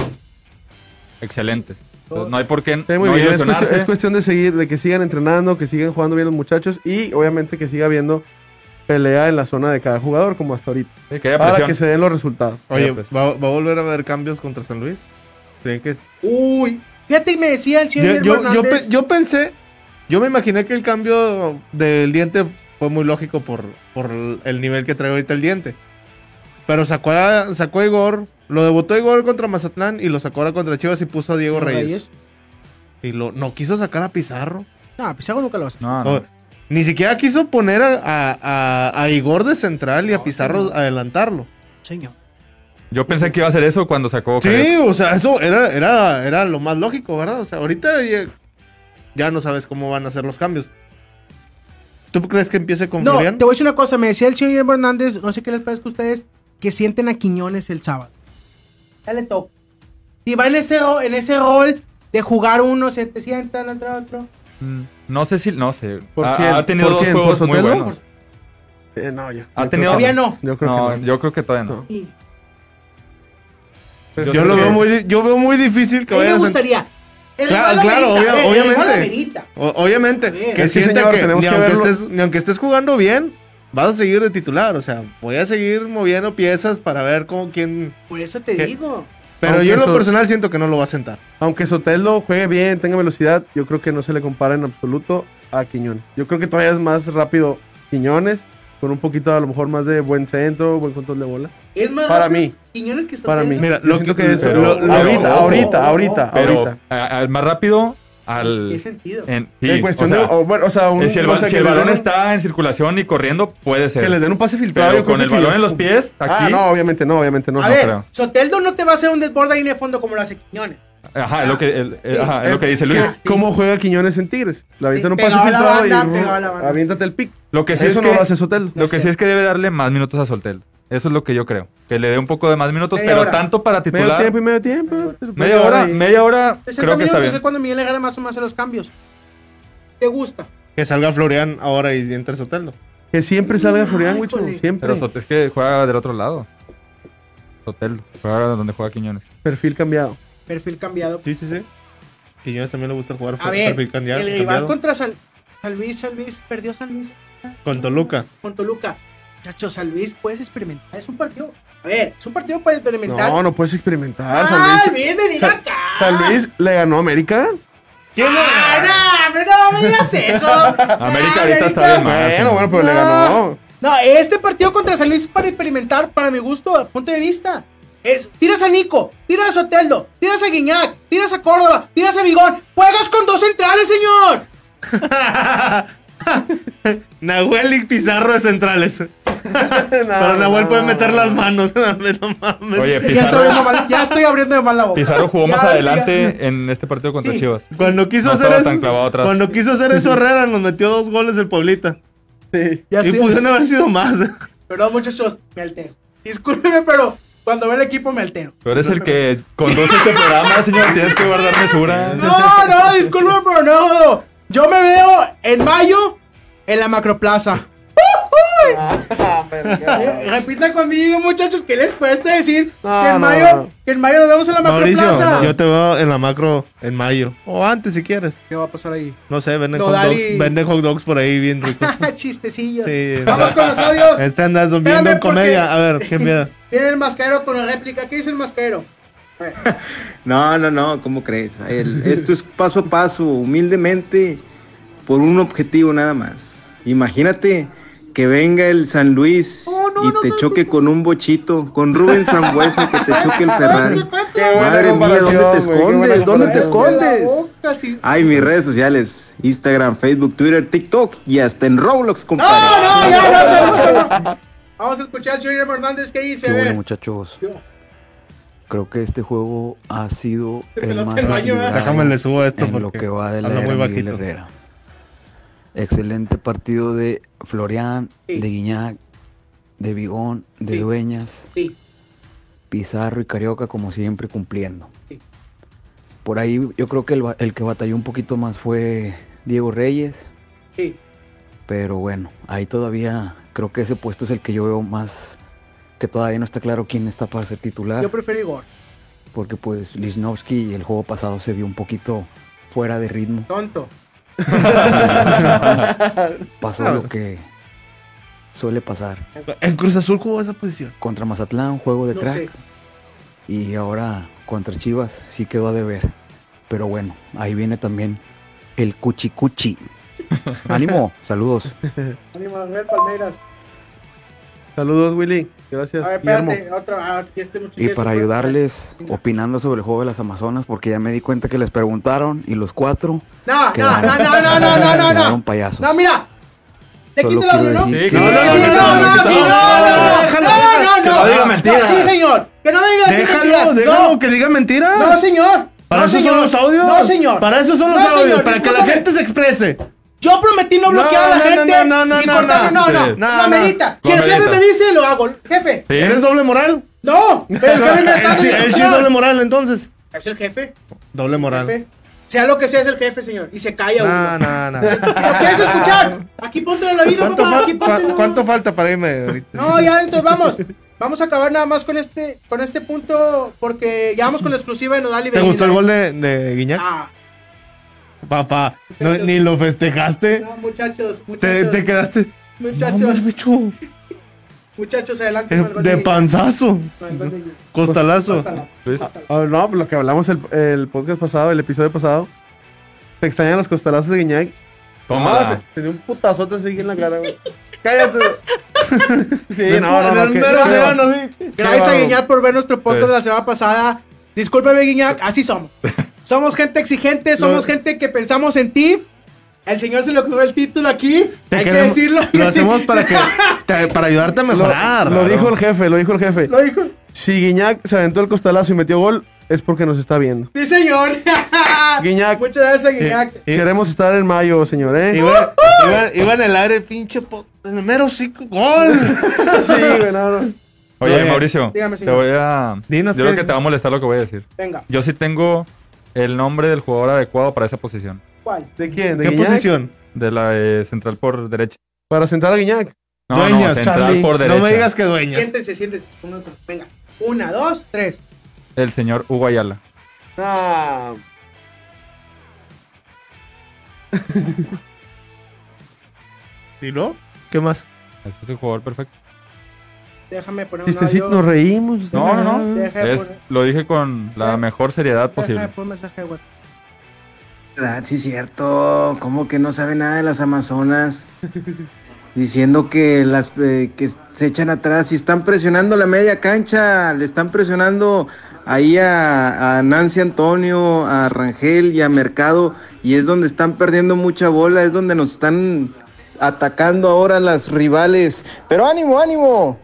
excelentes. Entonces, no hay por qué Sí, muy no bien. Es cuestión, es cuestión de seguir, de que sigan entrenando, que sigan jugando bien los muchachos y obviamente que siga habiendo pelea en la zona de cada jugador como hasta ahorita. Sí, que haya Para presión. que se den los resultados. Oye, pues. ¿va, va a volver a haber cambios contra San Luis? ¿Creen que Uy, fíjate, me decía el señor yo, yo, pe- yo pensé, yo me imaginé que el cambio del diente fue muy lógico por, por el nivel que trae ahorita el diente. Pero sacó a, sacó a Igor, lo debutó Igor contra Mazatlán y lo sacó ahora contra Chivas y puso a Diego Reyes. Y lo, no quiso sacar a Pizarro. No, Pizarro nunca lo hace. No, ni siquiera quiso poner a, a- a- a Igor de central y a Pizarro adelantarlo. Señor. Yo pensé que iba a hacer eso cuando sacó. Sí, o sea, eso era, era, era lo más lógico, ¿verdad? O sea, ahorita ya, ya no sabes cómo van a ser los cambios. ¿Tú crees que empiece con No, Florian? te voy a decir una cosa. Me decía el señor Hernández, no sé qué les parece a ustedes, que sienten a Quiñones el sábado. Ya le toca. Si va en ese, en ese rol de jugar uno, se te sientan, entra otro. Mm, No sé si. No sé. ¿Por ha, quién? ha tenido ¿Por dos quién? juegos ¿Por muy buenos. Eh, no, yo. Ha yo tenido- creo que Todavía no. Yo creo No, que no. yo creo que todavía no. No. Y Yo, lo que- veo muy, yo veo muy difícil que a mí me vayan a... gustaría. El Claro, claro, amerita, obvia- obviamente. O- obviamente, Bien. que sienta señor, que, tenemos ni, que aunque verlo. estés, ni aunque estés jugando bien, vas a seguir de titular. O sea, voy a seguir moviendo piezas para ver con quién... Por eso te ¿Qué? digo. Pero Aunque yo en lo personal siento que no lo va a sentar. Aunque Sotelo juegue bien, tenga velocidad, yo creo que no se le compara en absoluto a Quiñones. Yo creo que todavía es más rápido Quiñones, con un poquito a lo mejor más de buen centro, buen control de bola. Es más Para mí. Quiñones que Para mí. Mira, lo que- que eso- lo- lo- ahorita, ojo, ahorita, ojo, ahorita, Pero ahorita. a- a- más rápido al... ¿Qué sentido? en- sí, en cuestión o sea, de. o, bueno, o sea, un, si el, o ba- sea, si que el les balón den- está en circulación y corriendo, puede ser. Que les den un pase filtrado. Pero con el balón en los pies, aquí... Ah, no, obviamente no, obviamente no. a no ver, creo. Soteldo no te va a hacer un desborde ahí en el fondo como lo hace Quiñones. Ajá, es lo que, el- el- Sí. ajá, es lo que dice Luis. ¿Qué- ¿Cómo juega Quiñones en Tigres? Le avientan Sí, un pase la filtrado banda, y la aviéntate el pick. Lo que sí Eso es no que, lo hace Sotel. Lo que sé. sí es que debe darle más minutos a Soltel. Eso es lo que yo creo. Que le dé un poco de más minutos, Media pero hora. tanto para Medio titular. tiempo y medio tiempo. Media hora, y- media hora 60 creo que está bien. es cuando Miguel le gana más o menos a los cambios. ¿Te gusta? Que salga Florian ahora y entre Soteldo. Que siempre salga Florian, híjole. Siempre. Pero Sot- es que juega del otro lado. Sotel, juega donde juega Quiñones. Perfil cambiado. Perfil cambiado. Sí, sí, sí. Quiñones también le gusta jugar A ver, perfil cambiado- el rival cambiado. contra San, San Luis, San Luis, perdió San Luis Con Toluca. con Toluca. Muchachos, San Luis, puedes experimentar. Es un partido. A ver, es un partido para experimentar. No, no puedes experimentar. Ah, San Luis, San- acá. San Luis le ganó a América. ¿Quién Ah, no, hombre, no me digas eso. América ahorita está bien mal. Bueno, bueno, pero le No. ganó. No, este partido contra San Luis es para experimentar, para mi gusto, punto de vista. Es, tiras a Nico, tiras a Soteldo, tiras a Guiñac, tiras a Córdoba, tiras a Vigón. Juegas con dos centrales, señor. Nahuel y Pizarro de centrales. Pero Nahuel puede meter las manos. no mames. Oye, Ya estoy, Pizarro, abriendo mal, ya estoy abriendo de mal la boca. Pizarro jugó más Ya, adelante en este partido contra Sí. Chivas. Cuando quiso No hacer eso. Cuando quiso hacer eso Herrera nos metió dos goles del Pueblita. Sí. Ya y estoy- pudieron haber sido más. Perdón, muchachos, me altero. Discúlpeme, pero cuando veo el equipo me altero. Tú eres el que conduce este programa, señor. Tienes que guardar mesura. No, no, discúlpeme, pero no, no. Yo me veo en mayo en la macroplaza. Eh, Repitan conmigo, muchachos, ¿qué les cuesta decir No, que, en no, mayo, no. que en mayo nos vemos en la macroplaza? Mauricio, yo te veo en la macro en mayo. O antes si quieres. ¿Qué va a pasar ahí? No sé, venden, No, hot, dogs, venden hot dogs por ahí bien ricos. Chistecillos. Sí. Vamos con los audios. Este andas viendo Espérame, en comedia. porque- A ver, ¿qué miedo? Viene el mascarero con la réplica. ¿Qué dice el mascarero? No, no, no, ¿cómo crees? El- esto es paso a paso, humildemente, por un objetivo nada más. Imagínate que venga el San Luis Oh, no, y no, te no, choque con un bochito, con Rubén Zambuesa que te choque el Ferrari. Madre mía, ¿dónde te escondes? ¿Dónde te escondes? Ay, mis redes sociales, Instagram, Facebook, Twitter, TikTok y hasta en Roblox, compadre. No, no, ya, no, no, no, no. Vamos a escuchar al señor Hernández. ¿Qué dice? A ¿Qué ver. bueno, muchachos? Creo que este juego ha sido el más Déjame le subo esto en lo porque que va de la muy. Herrera. Excelente partido de Florian, Sí. de Guiñac, de Vigón, de Sí. Dueñas, Sí. Pizarro y Carioca como siempre cumpliendo. Sí. Por ahí yo creo que el, el que batalló un poquito más fue Diego Reyes, Sí. pero bueno, ahí todavía creo que ese puesto es el que yo veo más que todavía no está claro quién está para ser titular. Yo prefiero Igor. porque pues Lichnowsky el juego pasado se vio un poquito fuera de ritmo. Tonto. Pasó Ah. lo que suele pasar. En Cruz Azul jugó esa posición. Contra Mazatlán, juego de No crack. sé. Y ahora contra Chivas sí quedó a deber. Pero bueno, ahí viene también el cuchicuchi. Ánimo, saludos. Ánimo, a ver, Palmeiras. Saludos, Willy. Gracias, A ver, espérate. Otra. ah, este Y para ayudarles opinando sobre el juego de las Amazonas, porque ya me di cuenta que les preguntaron y los cuatro No, no, quedaron, no, no, no, no, no, no, no. payasos. No, mira. Solo quita el audio, ¿no? Sí, que- Sí, no, no, no, no, no, no, no, no, no, no, no, no, no. no diga No, mentiras. Sí, señor. Que no me diga así mentiras. Déjalo, déjalo No, que diga mentiras. no, señor. Para no, eso son los audios. No, señor. Para eso son los No, audios. para que la gente se exprese. Yo prometí no bloquear a la No, no, gente. no, no, y no, cortarle- no. no, no, no, No, no. amerita. Si No el jefe me dice, lo hago. Jefe. ¿Eres doble moral? No, pero el jefe me está Él él sí es doble moral entonces. Es el jefe. Doble moral. jefe. Sea lo que sea, es el jefe, señor. Y se calla No, uno. no, no. ¿Lo quieres escuchar? Aquí en la vida, ¿Cuánto, papá. Aquí póntelo. cuánto falta para irme ahorita? No, ya, entonces vamos. Vamos a acabar nada más con este, con este punto, porque ya vamos con la exclusiva de Nodal y ¿Te gustó el gol de, de Guiñac? Ah, Papá, no, ni lo festejaste. no, muchachos, Te, muchachos, te quedaste. muchachos, No, muchachos, adelante. De, con el gol de panzazo. Guiñac. Costalazo. Costalazo. Luis. Ah, no, lo que hablamos el, el podcast pasado, el episodio pasado. Se extrañan los costalazos de Guiñac. No, se- tenía un putazote así en la cara, güey. Cállate. sí, no, no, no. océano, bárbaro. sí. Gracias a bárbaro. Guiñac por ver nuestro podcast Discúlpeme, Guiñac, así somos. Somos gente exigente, somos gente que pensamos en ti. El señor se le ocurrió el título aquí. Te hay que decirlo. Lo hacemos para que te- para ayudarte a mejorar. lo dijo el jefe, lo dijo el jefe. Lo dijo. Si Guiñac se aventó el costalazo y metió gol, es porque nos está viendo. Sí, señor. Guiñac. Muchas gracias, Guiñac. Y- Queremos estar en mayo, señor, ¿eh? Iba, iba- iba en el aire, pinche po- en el mero cinco gol. Sí, güey, no, no. Oye, Oye, Mauricio, dígame, te voy a... Dinos yo creo que te va a molestar lo que voy a decir. Venga, Yo sí tengo el nombre del jugador adecuado para esa posición. ¿cuál? ¿De quién? ¿De ¿Qué Guiñac? posición? De la eh, central por derecha. Para sentar a Guiñac. No, Dueñas, no, central Charlie. por derecha. No me digas que dueñas. Siéntense, siéntense. Uno, dos, Venga. Una, dos, tres. El señor Hugo Ayala. Ah, ¿Y no? ¿Qué más? Ese es el jugador perfecto. Déjame poner un audio. nos reímos. No, no, no. Es, poner- lo dije con la Deja- mejor seriedad posible. poner un mensaje de WhatsApp. ¿Verdad? Sí, cierto. ¿Cómo que no sabe nada de las Amazonas? Diciendo que las eh, que se echan atrás y están presionando la media cancha, le están presionando ahí a, a Nancy Antonio, a Rangel y a Mercado y es donde están perdiendo mucha bola, es donde nos están atacando ahora las rivales. Pero ánimo, ánimo.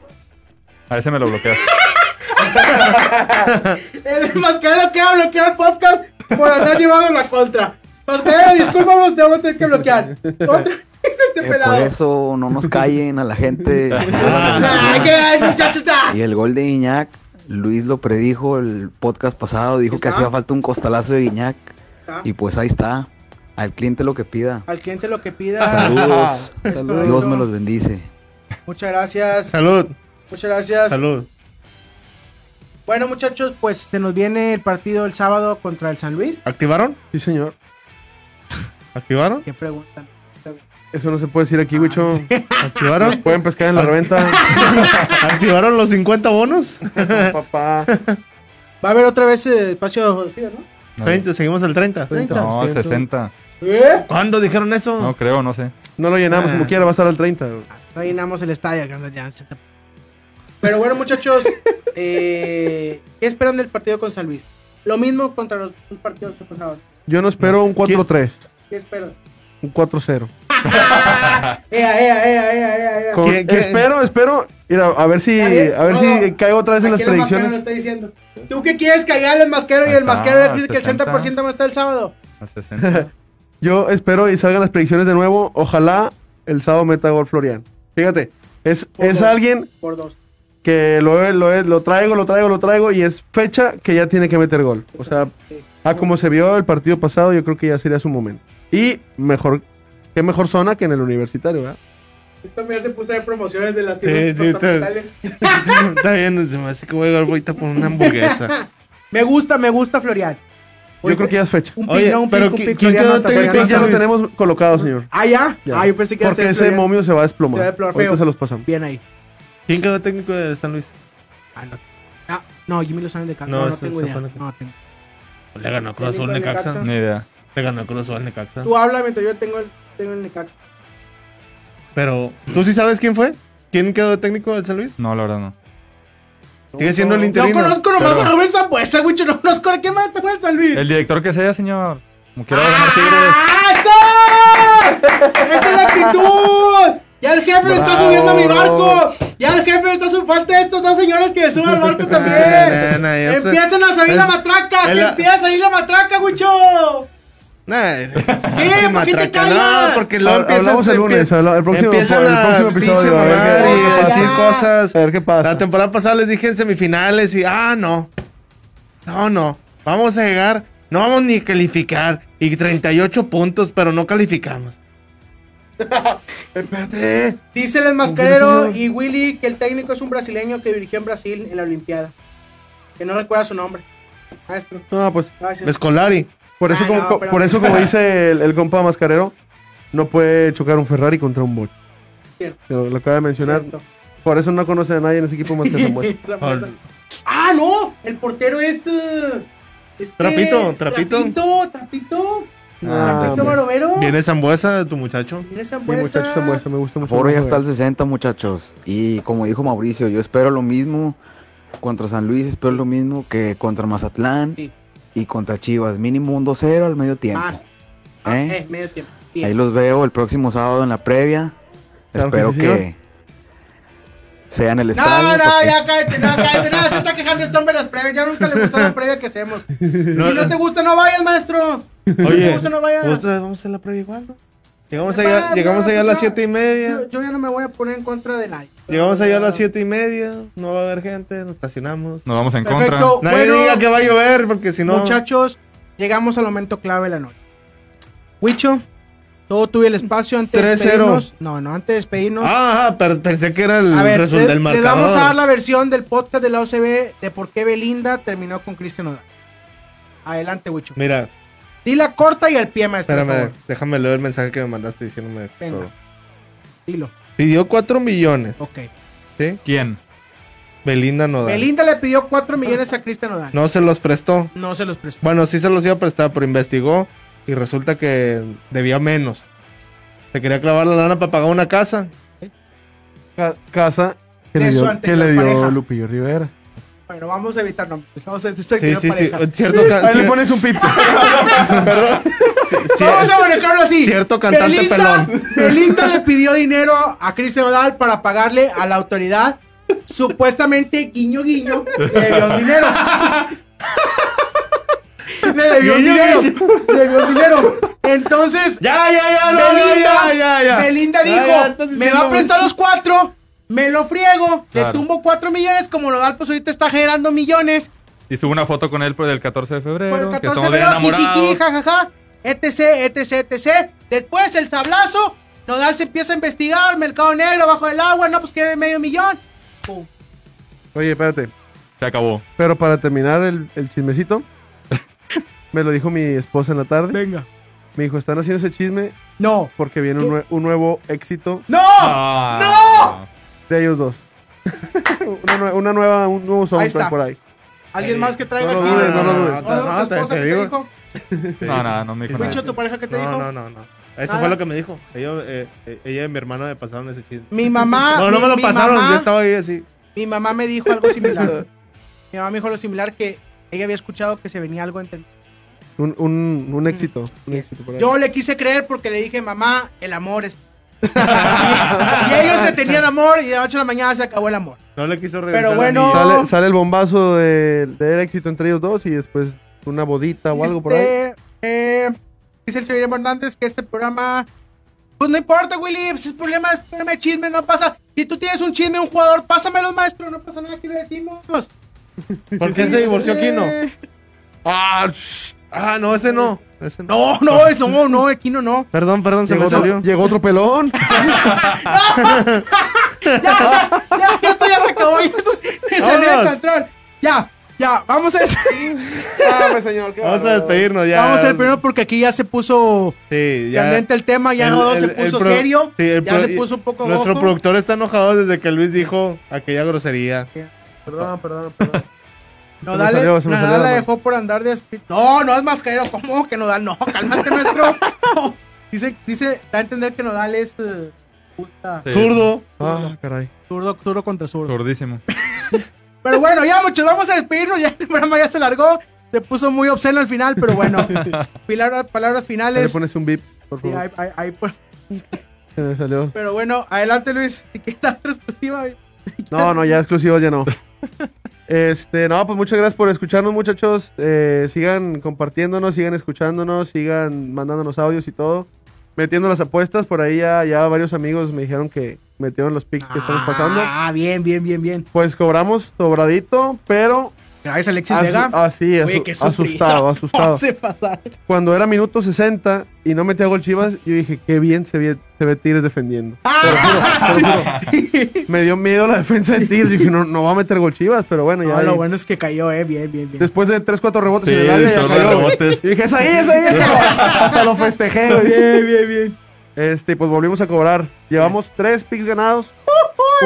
A ese me lo bloqueas. El mascarero que ha bloqueado el podcast por andar llevando la contra. Mascarero, discúlpanos, te vamos a tener que bloquear. Otra este Eh, por eso no nos callen a la gente. Ay, ¿qué hay, muchachos? Ah. y el gol de Guiñac, Luis lo predijo el podcast pasado, dijo que hacía falta un costalazo de Guiñac. Está. Y pues ahí está. Al cliente lo que pida. Al cliente lo que pida. Saludos. Correcto. Dios me los bendice. Muchas gracias. Salud, Muchas gracias. salud. Bueno, muchachos, pues se nos viene el partido el sábado contra el San Luis. ¿Activaron? Sí, señor. ¿Activaron? ¿Qué preguntan? Eso no se puede decir aquí, Wicho. ¿Activaron? Pueden pescar en la reventa. ¿Activaron los 50 bonos? Papá. Va a haber otra vez eh, espacio, ¿sí, o no? No, 30, seguimos el 30. 30. no, Ciento. 60. ¿Eh? ¿Cuándo dijeron eso? No creo, no sé. No lo llenamos como quiera, va a estar al 30. güey. No llenamos el estadio. que ya se te- Pero bueno, muchachos, eh, ¿qué esperan del partido con San Luis? Lo mismo contra los dos partidos que pasaron. Yo no espero un 4-3, ¿Qué esperan? un 4-0. ¡Ea, ea, ea, ea, ea, ea! Con- ¿Quién- quién? Espero, espero. Mira, a ver si, Está a ver no, si caigo otra vez en las predicciones. está diciendo. ¿Tú qué quieres que haga el masquero y el está, masquero dice que el 60. 60% va a estar el sábado? A 60. Yo espero y salgan las predicciones de nuevo. Ojalá el sábado meta gol Florian. Fíjate, es, Por es dos. alguien Por dos. Que lo, lo, lo traigo, lo traigo, lo traigo y es fecha que ya tiene que meter gol. O sea, a como se vio el partido pasado, yo creo que ya sería su momento. Y mejor, qué mejor zona que en el universitario, ¿verdad? Esto me hace puse de promociones de las tiendas sí, está- departamentales. Está bien, se me hace que voy a llegar ahorita por una hamburguesa. Me gusta, me gusta Florian. Yo creo que ya es fecha. Un Oye, pick, no, un pero pick, un ¿qui- pick, quién quedó técnico Ya lo tenemos colocado, señor. Ah, ¿ya? Ya. Ah, yo pensé que Porque ese momio se va a desplomar. Se va a desplomar Ahorita se los pasamos. Bien ahí. ¿Quién quedó técnico de San Luis? Ah, no. Ah, no, Jimmy Lozano de Caxa. No, No, no, tengo idea. fue. No, tengo. Le ganó Cruz Azul Necaxa. Ni idea. Le ganó Cruz Azul Necaxa. Tú habla mientras yo tengo el, tengo el Necaxa. Pero, ¿tú sí sabes quién fue? ¿Quién quedó de técnico del San Luis? No, la verdad no. Sigue siendo el No interino. conozco nomás pero- a Rubén Zambuesa, güey. No conozco a quién más te el San Luis. El director que sea, señor. Como quiera ganar Tigres. ¡Ah, eso! ¡Esa es la actitud! Ya el jefe está Bravo, subiendo a mi barco. Ya el jefe está subiendo. Falta estos dos señores que suban al barco también. Nah, nah, nah, ya sé. Empiezan a subir la matraca. Que la- empieza a ir la matraca, Gucho. Nah, ¿Qué? ¿Por qué te callas? No, porque luego hablamos el lunes, el próximo- empiezan el a próximo episodio, a ver pasa. decir cosas. A ver qué pasa. La temporada pasada les dije en semifinales y, ah, no. No, no. Vamos a llegar, no vamos ni a calificar. Y 38 puntos, pero no calificamos. Espérate. Dice el mascarero y Willy que el técnico es un brasileño que dirigió en Brasil en la Olimpiada. Que no recuerda su nombre. Maestro. No, pues Gracias. Escolari. por eso, Ah, como, no, espérame. por eso como dice el, el compa mascarero, no puede chocar un Ferrari contra un Bolt. Cierto. Lo, lo acaba de mencionar. Cierto. Por eso no conoce a nadie en ese equipo más que Samuel. ah, no. El portero es. eh, este- Trapito, Trapito. Trapito, Trapito. Ah. Viene Zambuesa, tu muchacho. Viene Mi Zambuesa. muchacho Samuel, me gusta mucho. Foro ya está al juega. 60, muchachos. Y como dijo Mauricio, yo espero lo mismo contra San Luis, espero lo mismo que contra Mazatlán. Sí. y contra Chivas. Mínimo un 2-0 al medio tiempo. Más. Ah, ¿Eh? eh, medio tiempo. Ahí los veo el próximo sábado en la previa. Claro que Espero sí, que. Sea en el No, estadio. no, porque- ya cállate, no, cállate, no, se está quejando este hombre de las previas, ya nunca le gustó la previa que hacemos. si no te gusta, no vayas, maestro. Si no te Oye, gusta, no vayas. otra vamos a hacer la previa igual, ¿no? Llegamos allá, va, llegamos allá a las siete y media. Yo, yo ya no me voy a poner en contra de nadie. Llegamos allá a las siete y media. No va a haber gente, nos estacionamos. Nos vamos en Perfecto. contra. Nadie Bueno, diga que va a llover, porque si no. Muchachos, llegamos al momento clave de la noche. Huicho, todo tuyo el espacio antes de 3-0. despedirnos. No, no, antes de despedirnos. Ah, pero pensé que era el a ver, resultado del marcador. vamos a dar la versión del podcast de la OCB de por qué Belinda terminó con Cristian Nodal. Adelante, Huicho. Mira, Dila corta y al pie, maestro. por espérame, favor. déjame leer el mensaje que me mandaste diciéndome Venga. todo. Dilo. Pidió 4 millones, Ok. ¿sí? ¿Quién? Belinda no da. Belinda le pidió 4 millones a Cristian Nodal. No se los prestó. No se los prestó. Bueno, sí se los iba a prestar, pero investigó y resulta que debía menos. Se quería clavar la lana para pagar una casa. Ca- casa que le dio, que le dio. Lupillo Rivera. Bueno, vamos a evitar nombres. Vamos a estoy Sí, sí, sí. pareja. Cierto, ca- Ahí le pones un pip. perdón. Sí, sí, Vamos a manejarlo así. Cierto cantante Belinda, pelón. Belinda le pidió dinero a Cristian Nodal para pagarle a la autoridad. Supuestamente, guiño, guiño, le debió dinero. Le debió dinero. Le debió dinero. Entonces, Ya, ya, ya, no, Belinda, ya, ya, ya. Belinda Ya, dijo, ya, me va a prestar los cuatro, me lo friego, le tumbo cuatro millones, como Nodal pues ahorita está generando millones. Y subo una foto con él por el 14 de febrero. Por el que 14 estamos de febrero, jijiji, jajaja, etc, etc, etc. Después el sablazo, Nodal se empieza a investigar, mercado negro, bajo el agua, no, pues que medio millón. Pum. Oye, espérate. Se acabó. Pero para terminar el, el chismecito, me lo dijo mi esposa en la tarde. Venga. Me dijo, están haciendo ese chisme No. porque viene un, nue- un nuevo éxito ¡No! Ah. de ellos dos. una, nue- una nueva, un nuevo Ahí está. soundtrack por ahí. ¿Alguien más que traiga no lo aquí? dudes, no lo dudes. ¿O No, tu te- esposa te qué te digo. dijo? No, no, no me dijo Wicho, nada. ¿tu pareja qué te No, dijo? no, no, no. Eso Nada. fue lo que me dijo. Ella, eh, eh, ella y mi hermano me pasaron ese chisme. Mi mamá. no, no mi- me lo mi pasaron, mamá- yo estaba ahí así. Mi mamá me dijo algo similar. Mi mamá me dijo lo similar que ella había escuchado que se venía algo entre... Un, un, un éxito. Un éxito por ahí. Yo le quise creer porque le dije, mamá, el amor es... y ellos se tenían amor y de la noche a la mañana se acabó el amor. No le quiso regresar. Pero bueno. Sale, sale el bombazo de, de éxito entre ellos dos y después una bodita o algo por ahí. Este, eh, dice el señor Hernández que este programa... Pues no importa, Willy, pues es problema, es problema de chisme, no pasa. Si tú tienes un chisme, un jugador, pásamelo, maestro, no pasa nada, aquí le decimos. ¿Por qué se divorció Kino? Ah, shh. Ah, no, ese no. Ese no. No, no, es- no, no, Aquino no. Perdón, perdón, se Llegó me otro, salió. llegó otro pelón. ya, ya, ya, ya, esto ya se acabó, ya esto se- salió de control. Ya, ya, vamos a Dame, señor. qué Vamos a despedirnos ya. Vamos a ver primero porque aquí ya se puso Sí, ya. candente el tema, ya El- no el- se el puso pro- serio, sí, el ya pro- se puso un poco Nuestro productor está enojado desde que Luis dijo aquella grosería. Perdón, perdón, perdón. No, Se me dale, salió, se me no, salió la dejó por andar de No, no es mascarero, ¿cómo que no da? No, cálmate, maestro. No. Dice, dice, da a entender que Nodal es Sí, Zurdo. Ah, caray. zurdo, zurdo contra zurdo. Zurdísimo. Pero bueno, ya muchos, vamos a despedirnos, ya este programa ya se largó, se puso muy obsceno al final, pero bueno. Palabras, palabras Ahí le finales. pones un bip, por Sí, favor. ahí- ahí- ahí, pues. Se me salió. Pero bueno, adelante Luis, ¿qué tal otra exclusiva? No, no, ya exclusivos ya no. Este, no, pues muchas gracias por escucharnos, muchachos. Eh, sigan compartiéndonos, sigan escuchándonos, sigan mandándonos audios y todo. Metiendo las apuestas, por ahí ya, ya varios amigos me dijeron que metieron los pics que estamos pasando. Ah, bien, bien, bien, bien. Pues cobramos sobradito, pero Gracias, Alexis asu- Vega. asu- qué sufrido. asustado, asustado. No se pasar. Cuando era minuto 60 y no metía gol Chivas, yo dije, qué bien se ve, se ve Tigres defendiendo. Ah, Me dio miedo la defensa de Tigres, dije, no, no va a meter gol Chivas, pero bueno, ya. No, lo bueno es que cayó, eh, bien, bien, bien. Después de 3-4 rebotes Sí, en el área, ya cayó. rebotes. Y dije, es ahí, es ahí. Hasta, hasta lo festejé. Bien, bien, bien. Este, pues volvimos a cobrar. Llevamos tres picks ganados,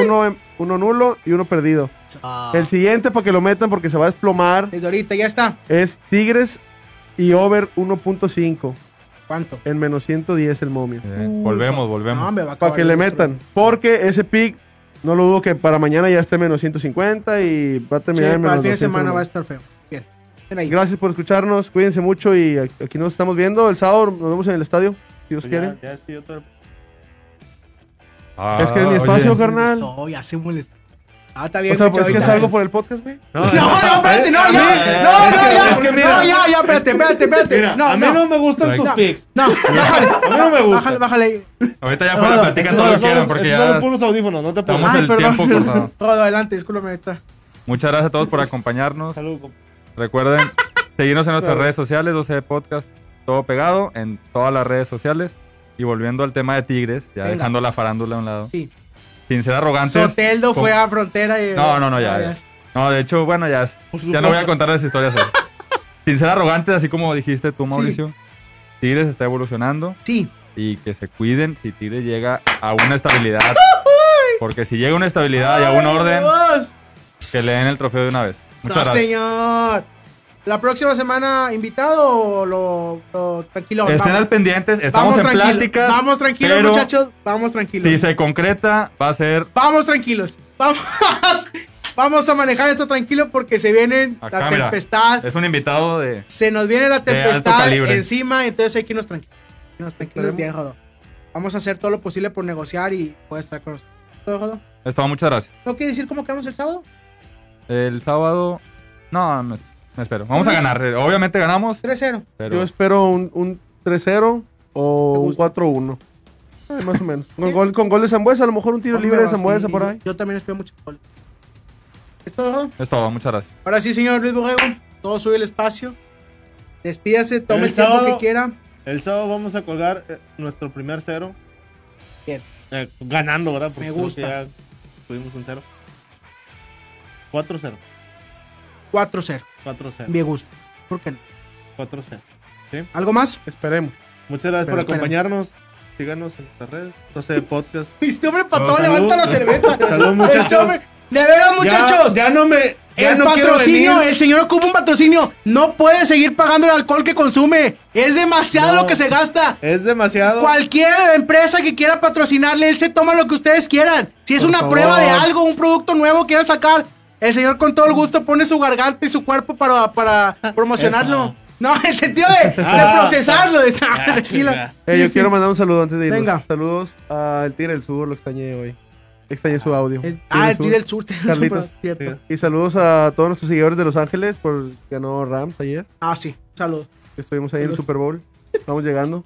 uno, en- uno nulo y uno perdido. Ah, El siguiente, para que lo metan porque se va a desplomar, Desde ahorita ya está. es Tigres y over 1.5 ¿Cuánto? en menos 110 el momio. Eh, volvemos, No, volvemos. a Para que le metan. Porque ese pick, no lo dudo que para mañana ya esté menos 150 y va a Sí, terminar en para menos el fin de semana 200. va a estar feo. Bien. Ahí. Gracias por escucharnos. Cuídense mucho y aquí nos estamos viendo. El sábado nos vemos en el estadio, si Dios Pues quiere. ya, ya, sí, otro- Ah, Es que es mi oye, espacio, carnal. No, ya se molestó. Ah, está bien, O sea, pues es que es ahorita. algo por el podcast, güey. No, No, no, espérate, no, ya. No, no, ya. es que mira. No, ya, ya, espérate, espérate, espérate. Mira, no, a mí no, me gustan tus No. pics. No, bájale. A mí no me gusta. Bájale, bájale ahí. Ahorita ya fuera no, platican todo lo que quieran porque esos son los ya puros audífonos, no te pongas. el tiempo cortado. Todo adelante, discúlpame, está. Muchas gracias a todos por acompañarnos. Salud, compa. Recuerden seguirnos en nuestras redes sociales, 12 Podcast, todo pegado en todas las redes sociales. Y volviendo al tema de Tigres, ya Venga. dejando la farándula a un lado. Sí. Sin ser arrogantes. Soteldo con- fue a frontera y. No, no, no, ya. Ah, ya. No, de hecho, bueno, ya, es- ya no voy a contar las historias. Sin ser arrogantes, así como dijiste tú, Mauricio. Tigres está evolucionando. Sí. Y que se cuiden si Tigres llega a una estabilidad. Porque si llega a una estabilidad y a un orden, Dios. que le den el trofeo de una vez. Muchas gracias. señor. ¿La próxima semana invitado o lo, lo- tranquilo? Estén vamos. al pendientes, estamos Vamos en tranquilos, pláticas. Vamos tranquilos, pero muchachos. Vamos tranquilos. Si se concreta, va a ser Vamos tranquilos. Vamos, vamos a manejar esto tranquilo porque se viene acá, la mira, tempestad. Es un invitado de. Se nos viene la tempestad encima, entonces hay que irnos tranquilos. Irnos tranquilos Esperemos. bien, jodo. Vamos a hacer todo lo posible por negociar y poder estar con nosotros. ¿Todo, jodo? Es todo, muchas gracias. ¿No quiere decir cómo quedamos el sábado? El sábado. No, me, me espero. Vamos a ganar. eh, Obviamente ganamos. 3-0. Pero Yo espero un, un 3-0 o un gusta. 4-1. Ay, más o menos. Con gol, con gol de Zambuesa, a lo mejor un tiro libre de Zambuesa por ahí. Yo también espero mucho gol. ¿Es todo, es todo, muchas gracias. Ahora sí, señor Luis Borrego, todo sube el espacio. Despídase, tome El el, tiempo sábado- que quiera. El sábado vamos a colgar eh, nuestro primer cero. Bien. Eh, ganando, ¿verdad? Porque Me creo gusta. que ya tuvimos un cero. 4-0. 4-0. 4-0. Me gusta. ¿Por qué no? 4-0. ¿Algo más? Esperemos. Muchas gracias Pero por acompañarnos. Síganos en nuestras redes. 12 podcast. Este hombre para No, todo levanta la cerveza. Salud, Este muchachos. De veras, muchachos. Ya, ya no me. Ya el no quiero patrocinio, venir. el señor ocupa un patrocinio. No puede seguir pagando el alcohol que consume. Es demasiado No. lo que se gasta. Es demasiado. Cualquier empresa que quiera patrocinarle, él se toma lo que ustedes quieran. Si es Por una favor. prueba de algo, un producto nuevo que quieran sacar, el señor con todo el gusto pone su garganta y su cuerpo para, para promocionarlo. No, en el sentido de, de Ah. procesarlo. de- Ah, tranquila. chinga. Eh, yo Sí, sí. quiero mandar un saludo antes de irnos. Venga. Saludos al Tigre del Sur, lo extrañé hoy. Extrañé su audio. El- ah, el Tigre del Sur. Tigre del Sur, Carlitos. cierto. Y saludos a todos nuestros seguidores de Los Ángeles por ganó Rams ayer. Ah, sí. Saludos. Estuvimos ahí en el Super Bowl. Vamos llegando.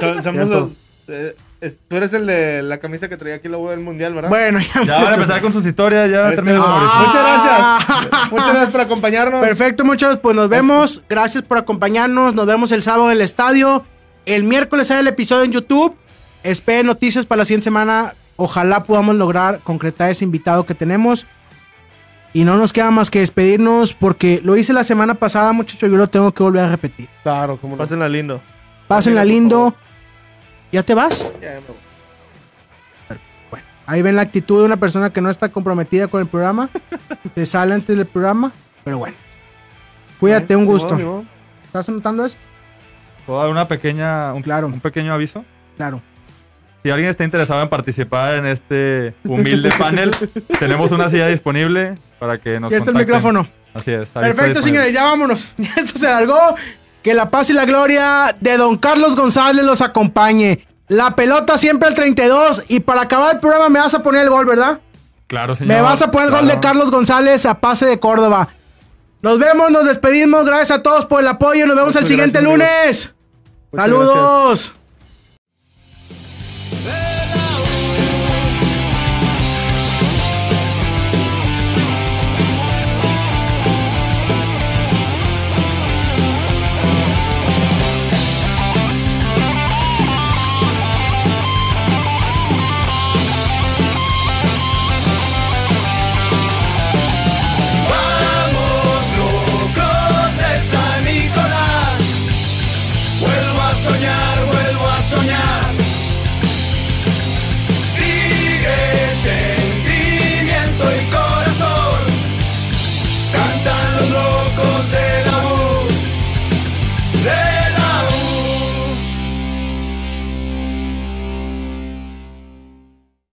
So- somos los- eh, tú eres el de la camisa que traía aquí el logo del mundial, ¿verdad? Bueno, ya. Ya van a empezar con sus historias. Ya Este- terminamos, Ah. Mauricio. Muchas Ah. gracias. Muchas gracias por acompañarnos. Perfecto, muchachos. Pues nos vemos. Gracias por acompañarnos. Nos vemos el sábado en el estadio. El miércoles sale el episodio en YouTube. Esperen noticias para la siguiente semana. Ojalá podamos lograr concretar ese invitado que tenemos. Y no nos queda más que despedirnos porque lo hice la semana pasada, muchachos. Yo lo tengo que volver a repetir. Claro, como no. Pásenla lindo. Pásenla por lindo. ¿Ya te vas? Ya, ya me voy. Ahí ven la actitud de una persona que no está comprometida con el programa. Se sale antes del programa. Pero bueno. Cuídate, un gusto. modo, ni modo. ¿Estás anotando eso? ¿Puedo dar una pequeña, un, Claro. un pequeño aviso? Claro. Si alguien está interesado en participar en este humilde panel, tenemos una silla disponible para que nos Ya está el micrófono. Así es. Perfecto, señores, ya vámonos. Ya esto se largó. Que la paz y la gloria de don Carlos González los acompañe. La pelota siempre al 32. Y para acabar el programa me vas a poner el gol, ¿verdad? Claro, señor. Me vas a poner el gol de. Carlos González a pase de Córdoba. Nos vemos, nos despedimos. Gracias a todos por el apoyo. Nos vemos Muchas el siguiente gracias, lunes. Saludos.